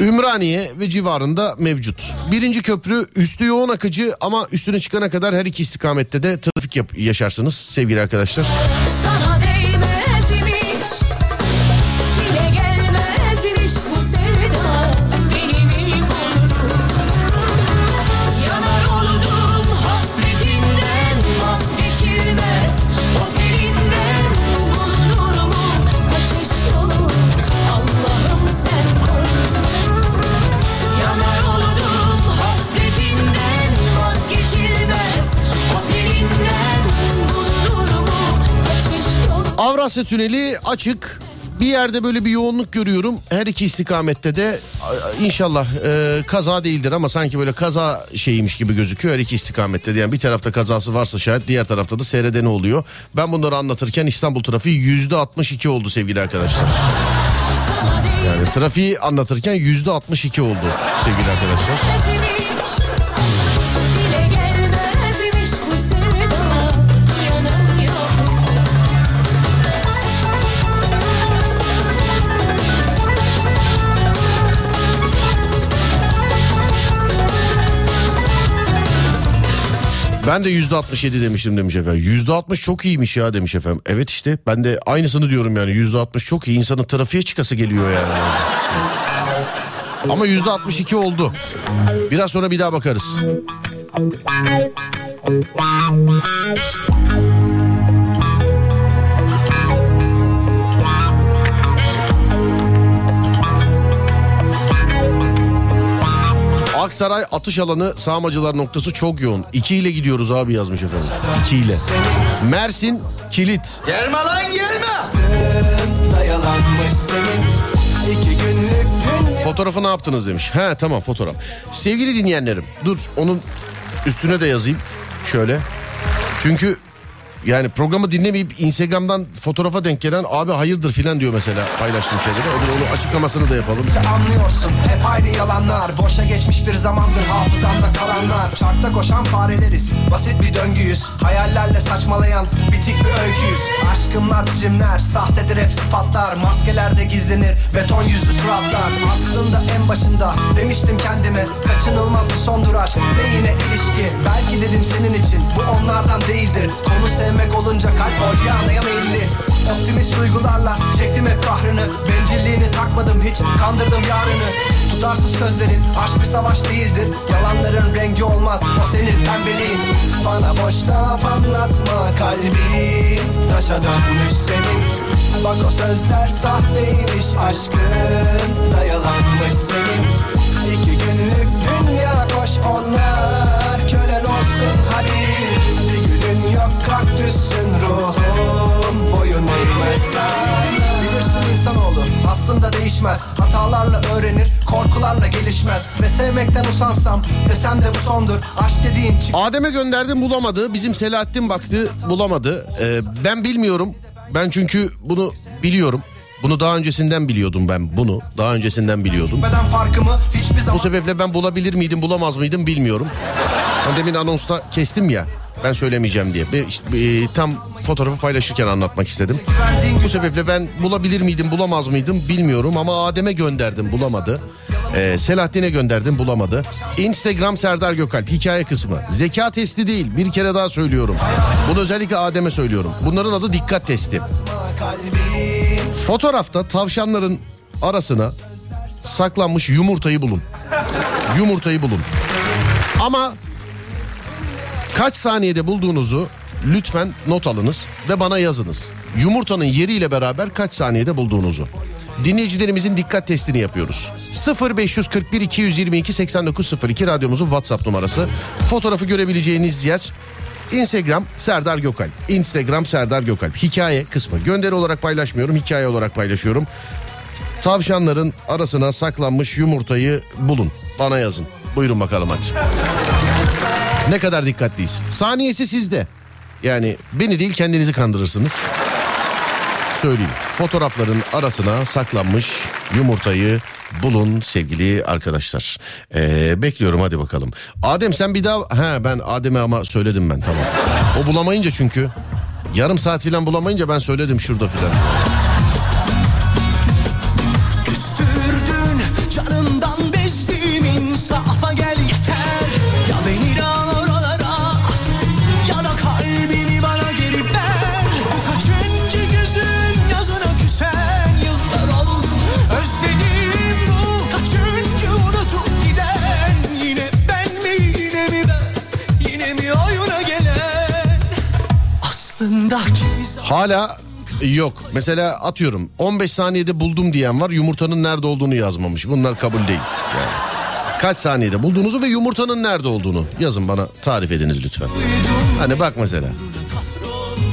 S1: Ümraniye ve civarında mevcut. Birinci köprü üstü yoğun akıcı ama üstüne çıkana kadar her iki istikamette de trafik yap- yaşarsınız sevgili arkadaşlar.
S9: Sana
S1: Avrasya Tüneli açık. Bir yerde böyle bir yoğunluk görüyorum. Her iki istikamette de inşallah e, kaza değildir ama sanki böyle kaza şeyiymiş gibi gözüküyor her iki istikamette. Yani bir tarafta kazası varsa şayet diğer tarafta da seyredeni oluyor. Ben bunları anlatırken İstanbul trafiği yüzde 62 oldu sevgili arkadaşlar. Yani trafiği anlatırken yüzde 62 oldu sevgili arkadaşlar. Ben de yüzde 67 demiştim demiş efendim. Yüzde 60 çok iyiymiş ya demiş efendim. Evet işte ben de aynısını diyorum yani yüzde 60 çok iyi. İnsanın trafiğe çıkası geliyor yani. Ama yüzde 62 oldu. Biraz sonra bir daha bakarız. Aksaray atış alanı sağmacılar noktası çok yoğun. 2 ile gidiyoruz abi yazmış efendim. 2 ile. Mersin kilit.
S10: Gelme lan gelme.
S1: Fotoğrafı ne yaptınız demiş. He tamam fotoğraf. Sevgili dinleyenlerim dur onun üstüne de yazayım. Şöyle. Çünkü yani programı dinlemeyip Instagram'dan fotoğrafa denk gelen abi hayırdır? filan diyor mesela paylaştığım şeyleri. Onu, onu açıklamasını da yapalım.
S10: Anlıyorsun hep aynı yalanlar. Boşa geçmiş bir zamandır hafızamda kalanlar. Çarkta koşan fareleriz Basit bir döngüyüz. Hayallerle saçmalayan bitik bir öyküyüz. Aşkımlar biçimler Sahtedir hep sıfatlar. Maskelerde gizlenir Beton yüzlü suratlar. Aslında en başında Demiştim kendime Kaçınılmaz bir sondur aşk Ve yine ilişki. Belki dedim senin için Bu onlardan değildir. Konu sevmek olunca kalp olyana meyilli Optimist duygularla çektim hep kahrını. Bencilliğini takmadım hiç kandırdım yarını. Tutarsız sözlerin aşk bir savaş değildir. Yalanların rengi olmaz o senin pembeliğin. Bana boş laf anlatma kalbin Taşa dönmüş senin. Bak o sözler sahteymiş aşkın. Da yalanmış senin. İki günlük dünya koş onlar Kölen olsun hadi Gülün yok kaktüsün ruhum Boyun eğmez Bilirsin insanoğlu aslında değişmez Hatalarla öğrenir korkularla gelişmez Ve sevmekten usansam desem de bu sondur Aşk dediğin çık
S1: Adem'e gönderdim bulamadı. Bizim Selahattin baktı bulamadı. Ee, ben bilmiyorum. Ben çünkü bunu biliyorum. Bunu daha öncesinden biliyordum ben bunu. Daha öncesinden biliyordum. Bu sebeple ben bulabilir miydim bulamaz mıydım bilmiyorum. Ben demin anonsta kestim ya. Ben söylemeyeceğim diye. Ben işte, e, tam fotoğrafı paylaşırken anlatmak istedim. Bu sebeple ben bulabilir miydim bulamaz mıydım bilmiyorum ama Adem'e gönderdim bulamadı. Ee, Selahattin'e gönderdim bulamadı. Instagram Serdar Gökalp hikaye kısmı. Zeka testi değil bir kere daha söylüyorum. Bunu özellikle Adem'e söylüyorum. Bunların adı dikkat testi. Fotoğrafta tavşanların arasına saklanmış yumurtayı bulun. Yumurtayı bulun. Ama kaç saniyede bulduğunuzu lütfen not alınız ve bana yazınız. Yumurtanın yeriyle beraber kaç saniyede bulduğunuzu. Dinleyicilerimizin dikkat testini yapıyoruz. 0541 222 8902 radyomuzun WhatsApp numarası. Fotoğrafı görebileceğiniz yer Instagram Serdar Gökalp. Instagram Serdar Gökalp. Hikaye kısmı. Gönderi olarak paylaşmıyorum, hikaye olarak paylaşıyorum. Tavşanların arasına saklanmış yumurtayı bulun. Bana yazın. Buyurun bakalım hadi. Ne kadar dikkatliyiz. Saniyesi sizde. Yani beni değil kendinizi kandırırsınız. söyleyeyim. Fotoğrafların arasına saklanmış yumurtayı bulun sevgili arkadaşlar. Ee, bekliyorum hadi bakalım. Adem sen bir daha... He ben Adem'e ama söyledim ben tamam. O bulamayınca çünkü. Yarım saat falan bulamayınca ben söyledim şurada filan. Hala yok. Mesela atıyorum 15 saniyede buldum diyen var yumurtanın nerede olduğunu yazmamış. Bunlar kabul değil. Yani kaç saniyede bulduğunuzu ve yumurtanın nerede olduğunu yazın bana tarif ediniz lütfen. Hani bak mesela.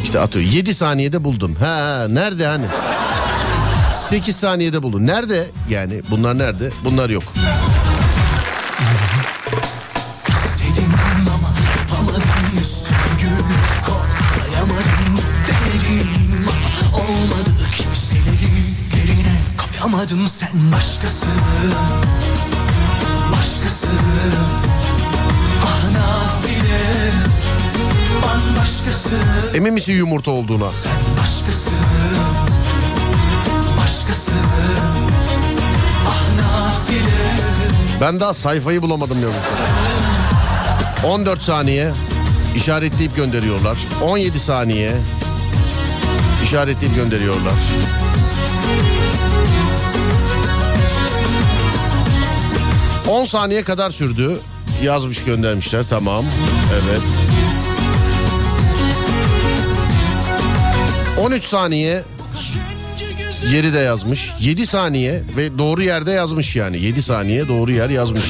S1: İşte atıyor 7 saniyede buldum. Ha nerede hani? 8 saniyede buldum. Nerede? Yani bunlar nerede? Bunlar yok.
S11: Koyamadım sen başkası Başkası Ah nafile Bambaşkası
S1: Emin misin yumurta olduğuna?
S11: Başkası Başkası Ah nafile
S1: Ben daha sayfayı bulamadım yavrum. 14 saniye işaretleyip gönderiyorlar. 17 saniye işaretleyip gönderiyorlar. ...10 saniye kadar sürdü. Yazmış göndermişler tamam. Evet. 13 saniye yeri de yazmış. 7 saniye ve doğru yerde yazmış yani. 7 saniye doğru yer yazmış.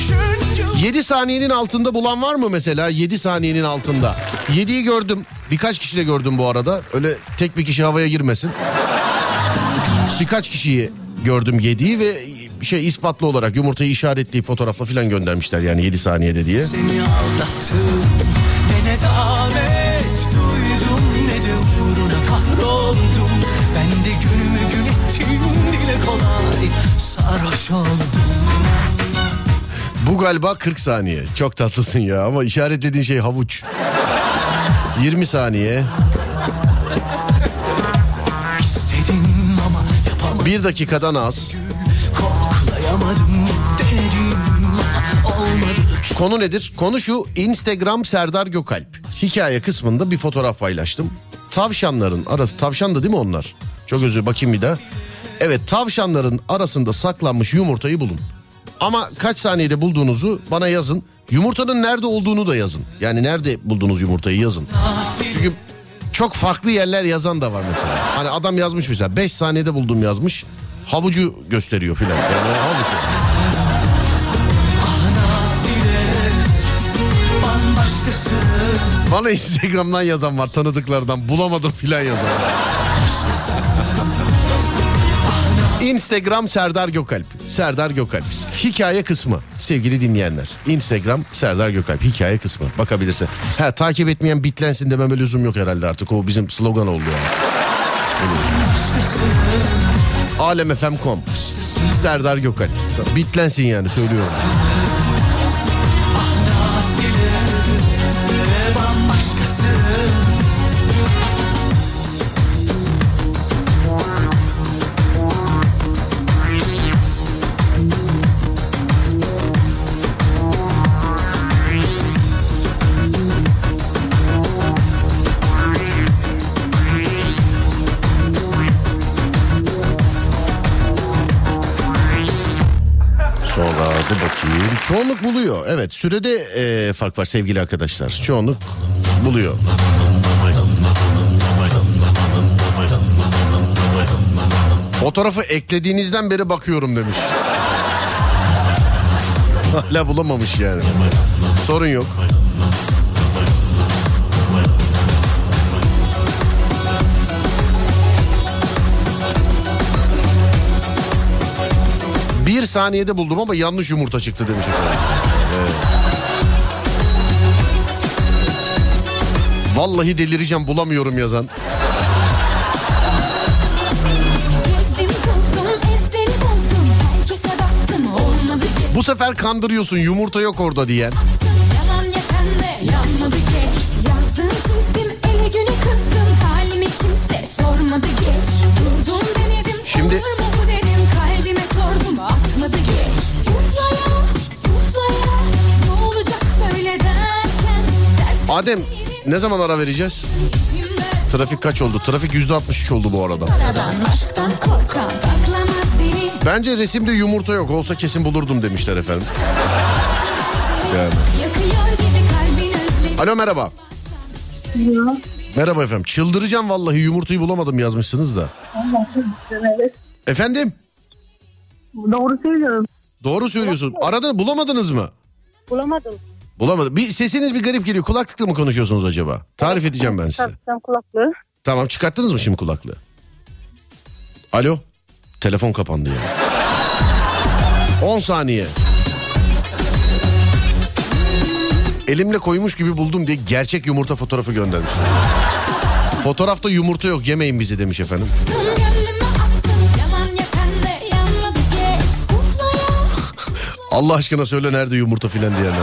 S1: 7 saniyenin altında bulan var mı mesela? 7 saniyenin altında. 7'yi gördüm. Birkaç kişi de gördüm bu arada. Öyle tek bir kişi havaya girmesin. Birkaç kişiyi gördüm 7'yi ve şey ispatlı olarak yumurtayı işaretleyip fotoğrafla falan göndermişler yani 7 saniyede diye.
S11: Seni aldattım ne ne davet duydum ne de uğruna kahroldum Ben de günümü gün ettim dile kolay sarhoş oldum
S1: Bu galiba 40 saniye. Çok tatlısın ya ama işaretlediğin şey havuç. 20 saniye. 1 dakikadan az. Konu nedir? Konu şu Instagram Serdar Gökalp. Hikaye kısmında bir fotoğraf paylaştım. Tavşanların arası tavşan da değil mi onlar? Çok özür bakayım bir daha. Evet tavşanların arasında saklanmış yumurtayı bulun. Ama kaç saniyede bulduğunuzu bana yazın. Yumurtanın nerede olduğunu da yazın. Yani nerede buldunuz yumurtayı yazın. Çünkü çok farklı yerler yazan da var mesela. Hani adam yazmış mesela 5 saniyede buldum yazmış. Havucu gösteriyor filan. Yani havucu. Bana Instagram'dan yazan var tanıdıklardan bulamadım filan yazan. Instagram Serdar Gökalp. Serdar Gökalp. Hikaye kısmı sevgili dinleyenler. Instagram Serdar Gökalp. Hikaye kısmı. Bakabilirsin. Ha takip etmeyen bitlensin dememe lüzum yok herhalde artık. O bizim slogan oldu yani. Alemfm.com Serdar Gökalp. Bitlensin yani söylüyorum. Çoğunluk buluyor. Evet sürede e, fark var sevgili arkadaşlar. Çoğunluk buluyor. Fotoğrafı eklediğinizden beri bakıyorum demiş. Hala bulamamış yani. Sorun yok. Bir saniyede buldum ama yanlış yumurta çıktı demiş efendim. Evet. Vallahi delireceğim bulamıyorum yazan. Bu sefer kandırıyorsun yumurta yok orada diyen. Şimdi
S9: atmadı geç Uflaya uflaya Ne olacak böyle derken Ters
S1: Adem ne zaman ara vereceğiz? Trafik kaç oldu? Trafik yüzde 63 oldu bu arada. Bence resimde yumurta yok. Olsa kesin bulurdum demişler efendim. Yani. Alo merhaba. Merhaba efendim. Çıldıracağım vallahi yumurtayı bulamadım yazmışsınız da.
S5: Evet.
S1: Efendim?
S5: Doğru söylüyorum.
S1: Doğru söylüyorsun. Aradın bulamadınız mı?
S5: Bulamadım.
S1: Bulamadım. Bir sesiniz bir garip geliyor. Kulaklıkla mı konuşuyorsunuz acaba? Tarif edeceğim ben size.
S5: Taksam kulaklığı.
S1: Tamam çıkarttınız mı şimdi kulaklığı? Alo? Telefon kapandı ya. 10 saniye. Elimle koymuş gibi buldum diye gerçek yumurta fotoğrafı göndermiş. Fotoğrafta yumurta yok yemeyin bizi demiş efendim. Allah aşkına söyle nerede yumurta filan diyenler.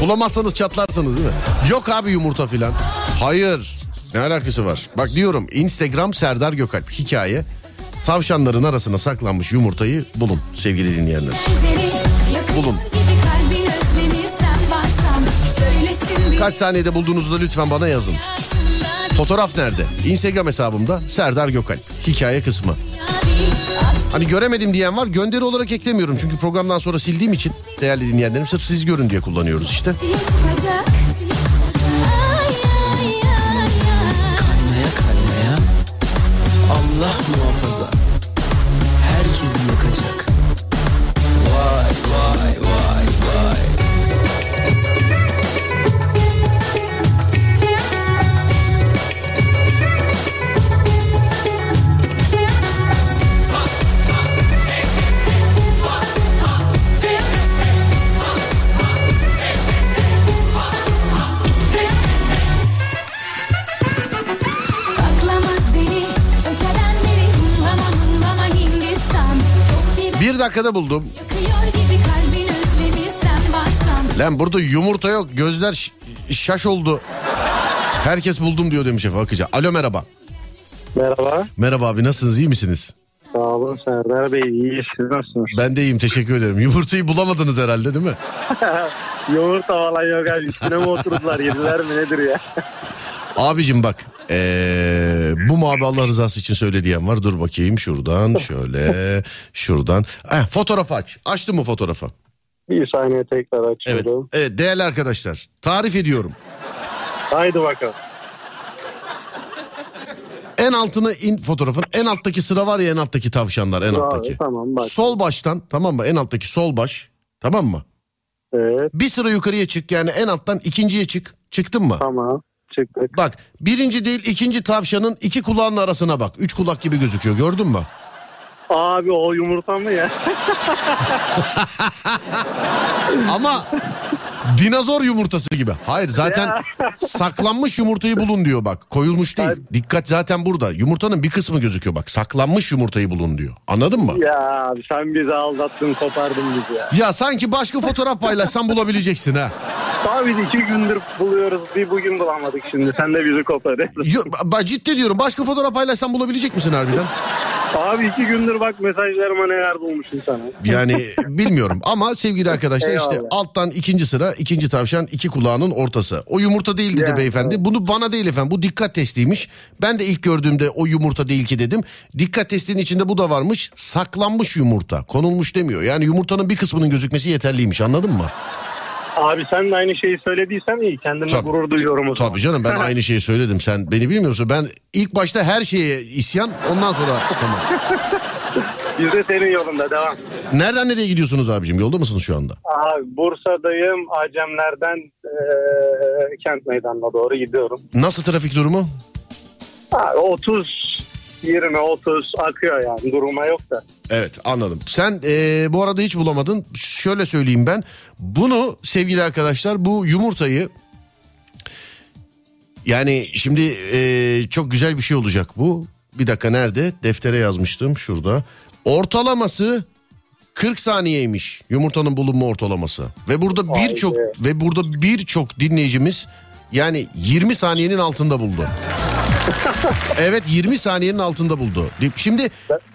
S1: Bulamazsanız çatlarsınız değil mi? Yok abi yumurta filan. Hayır. Ne alakası var? Bak diyorum Instagram Serdar Gökalp hikaye. Tavşanların arasına saklanmış yumurtayı bulun sevgili dinleyenler. Bulun. Kaç saniyede bulduğunuzda lütfen bana yazın. Fotoğraf nerede? Instagram hesabımda Serdar Gökalp. Hikaye kısmı. Hani göremedim diyen var gönderi olarak eklemiyorum. Çünkü programdan sonra sildiğim için değerli dinleyenlerim sırf siz görün diye kullanıyoruz işte.
S9: diye çıkacak
S1: dakikada buldum.
S9: yakıyor gibi kalbin özlemi sen varsan
S1: Lan burada yumurta yok. Gözler şaş oldu. Herkes buldum diyor demiş efendim. Akıcı. Alo merhaba.
S12: Merhaba.
S1: Merhaba abi nasılsınız iyi misiniz?
S12: Sağ olun Serdar Bey. İyi siz nasılsınız?
S1: Ben de iyiyim teşekkür ederim. Yumurtayı bulamadınız herhalde değil mi?
S12: Yumurta falan yok abi. Üstüne mi oturdular yediler mi nedir ya?
S1: Abicim bak ee, bu mu abi Allah rızası için söyle diyen var. Dur bakayım şuradan şöyle şuradan. Eh, fotoğrafı aç. Açtın mı fotoğrafı?
S12: Bir saniye tekrar
S1: Evet.
S12: açıyorum.
S1: Evet değerli arkadaşlar tarif ediyorum.
S12: Haydi bakalım.
S1: En altına in fotoğrafın en alttaki sıra var ya en alttaki tavşanlar en
S12: Abi,
S1: alttaki.
S12: tamam bak.
S1: Sol baştan tamam mı en alttaki sol baş tamam mı?
S12: Evet
S1: Bir sıra yukarıya çık yani en alttan ikinciye çık. Çıktın mı?
S12: tamam. Çıktık.
S1: Bak birinci değil ikinci tavşanın iki kulağının arasına bak. Üç kulak gibi gözüküyor gördün mü?
S12: Abi o yumurta mı ya?
S1: Ama dinozor yumurtası gibi. Hayır zaten saklanmış yumurtayı bulun diyor bak. Koyulmuş değil. Dikkat zaten burada. Yumurtanın bir kısmı gözüküyor bak. Saklanmış yumurtayı bulun diyor. Anladın mı?
S12: ya abi sen bizi aldattın kopardın bizi ya.
S1: Ya sanki başka fotoğraf paylaşsan bulabileceksin ha.
S12: Abi iki gündür buluyoruz. Bir bugün bulamadık şimdi. Sen de bizi koparıyorsun.
S1: Yo, ciddi diyorum başka fotoğraf paylaşsan bulabilecek misin harbiden?
S12: Abi iki gündür bak mesajlarıma neler bulmuşum sana.
S1: Yani bilmiyorum ama sevgili arkadaşlar işte alttan ikinci sıra ikinci tavşan iki kulağının ortası. O yumurta değil dedi
S12: Yani,
S1: beyefendi. Bunu bana değil efendim bu dikkat testiymiş. Ben de ilk gördüğümde o yumurta değil ki dedim. Dikkat testinin içinde bu da varmış. Saklanmış yumurta konulmuş demiyor. Yani yumurtanın bir kısmının gözükmesi yeterliymiş anladın mı?
S12: Abi sen de aynı şeyi söylediysen iyi. Kendime
S1: Tabii.
S12: gurur duyuyorum o zaman.
S1: Tabii canım ben aynı şeyi söyledim. Sen beni bilmiyorsun. Ben ilk başta her şeye isyan ondan sonra tamam.
S12: Biz de senin yolunda devam.
S1: Nereden nereye gidiyorsunuz abicim? Yolda mısınız şu anda?
S12: Abi Bursa'dayım. Acemler'den eee, kent meydanına doğru gidiyorum.
S1: Nasıl trafik durumu?
S12: Abi 30 20 30 akıyor yani duruma yok da.
S1: Evet anladım. Sen eee, bu arada hiç bulamadın. Şöyle söyleyeyim ben. Bunu sevgili arkadaşlar bu yumurtayı yani şimdi eee, çok güzel bir şey olacak bu. Bir dakika nerede? Deftere yazmıştım şurada. Ortalaması 40 saniyeymiş yumurtanın bulunma ortalaması. Ve burada birçok ve burada birçok dinleyicimiz yani 20 saniyenin altında buldu. evet 20 saniyenin altında buldu. Şimdi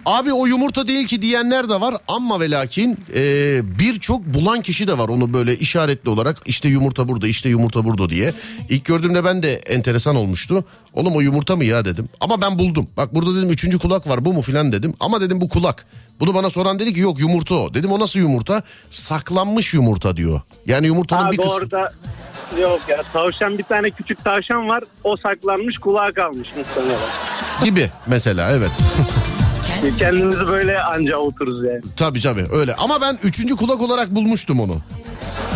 S1: abi o yumurta değil ki diyenler de var ama ve lakin e, birçok bulan kişi de var onu böyle işaretli olarak işte yumurta burada işte yumurta burada diye. İlk gördüğümde ben de enteresan olmuştu. Oğlum o yumurta mı ya dedim. Ama ben buldum. Bak burada dedim üçüncü kulak var bu mu filan dedim. Ama dedim bu kulak. Bunu bana soran dedi ki yok yumurta o. Dedim o nasıl yumurta? Saklanmış yumurta diyor. Yani yumurtanın bir
S12: Abi
S1: kısmı.
S12: orada yok ya tavşan bir tane küçük tavşan var. O saklanmış kulağa kalmış muhtemelen.
S1: gibi mesela evet.
S12: Kendimizi böyle anca otururuz yani.
S1: Tabii tabii öyle. Ama ben üçüncü kulak olarak bulmuştum onu.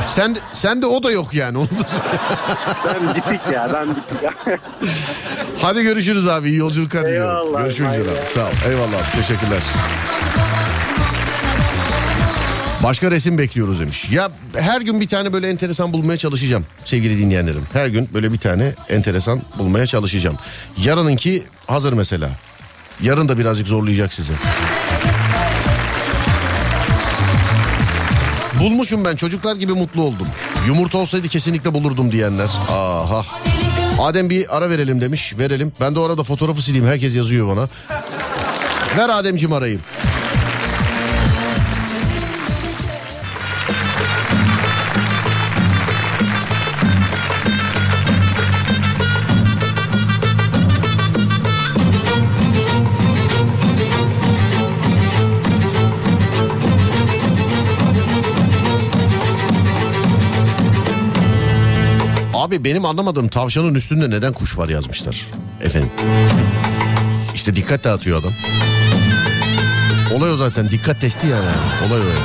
S1: Sen sen de o da yok yani. Onu da-
S12: Ben bitik ya ben bitik ya.
S1: Hadi görüşürüz abi. İyi yolculuklar diliyorum.
S12: Eyvallah,
S1: Görüşmek üzere. Sağ ol. Eyvallah. Teşekkürler. Başka resim bekliyoruz demiş. Ya her gün bir tane böyle enteresan bulmaya çalışacağım sevgili dinleyenlerim. Her gün böyle bir tane enteresan bulmaya çalışacağım. Yarınınki hazır mesela. Yarın da birazcık zorlayacak sizi. Bulmuşum ben çocuklar gibi mutlu oldum. Yumurta olsaydı kesinlikle bulurdum diyenler. Aha. Adem bir ara verelim demiş. Verelim. Ben de o arada fotoğrafı sileyim. Herkes yazıyor bana. Ver Ademciğim arayayım. Benim anlamadığım tavşanın üstünde neden kuş var yazmışlar. Efendim. İşte dikkat dağıtıyor adam. Olay o zaten dikkat testi yani. Olay o yani.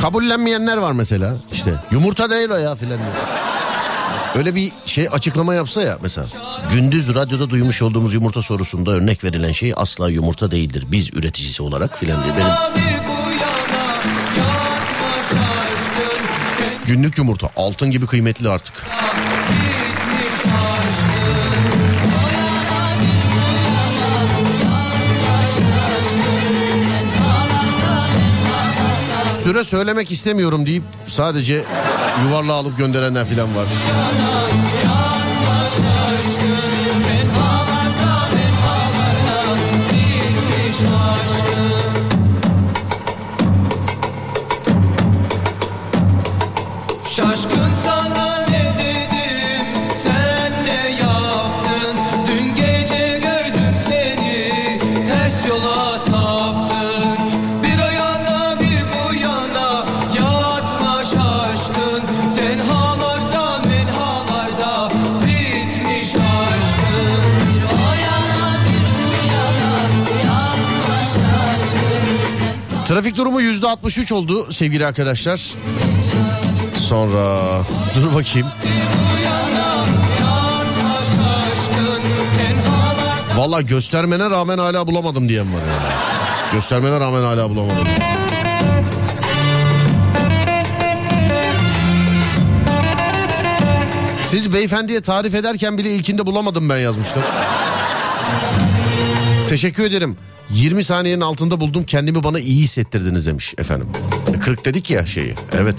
S1: Kabullenmeyenler var mesela. İşte yumurta değil o ya filan. Öyle bir şey açıklama yapsa ya mesela. Gündüz radyoda duymuş olduğumuz yumurta sorusunda örnek verilen şey asla yumurta değildir. Biz üreticisi olarak filan diye. Benim günlük yumurta altın gibi kıymetli artık. Süre söylemek istemiyorum deyip sadece yuvarlağı alıp gönderenler filan var.
S11: Şaşkın
S1: Trafik durumu yüzde 63 oldu sevgili arkadaşlar. Sonra dur bakayım. Valla göstermene rağmen hala bulamadım diyen var yani. Göstermene rağmen hala bulamadım. Siz beyefendiye tarif ederken bile ilkinde bulamadım ben yazmışlar. Teşekkür ederim. 20 saniyenin altında buldum kendimi bana iyi hissettirdiniz demiş efendim. 40 dedik ya şeyi. Evet.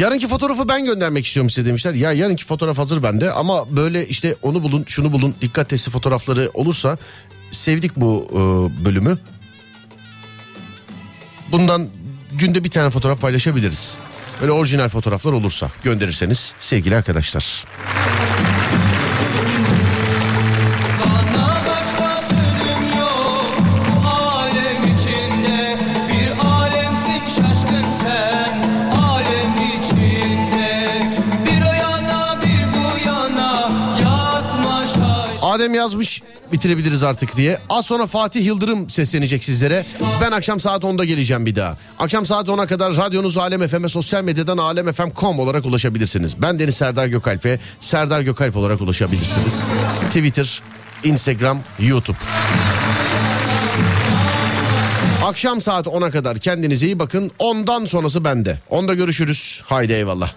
S1: Yarınki fotoğrafı ben göndermek istiyorum size demişler. Ya yarınki fotoğraf hazır bende ama böyle işte onu bulun şunu bulun dikkat testi fotoğrafları olursa sevdik bu e, bölümü. Bundan günde bir tane fotoğraf paylaşabiliriz. Böyle orijinal fotoğraflar olursa gönderirseniz sevgili arkadaşlar. Adem yazmış bitirebiliriz artık diye. Az sonra Fatih Yıldırım seslenecek sizlere. Ben akşam saat 10'da geleceğim bir daha. Akşam saat 10'a kadar radyonuz Alem FM'e sosyal medyadan alemfm.com olarak ulaşabilirsiniz. Ben Deniz Serdar Gökalp'e Serdar Gökalp olarak ulaşabilirsiniz. Twitter, Instagram, YouTube. Akşam saat 10'a kadar kendinize iyi bakın. Ondan sonrası bende. Onda görüşürüz. Haydi eyvallah.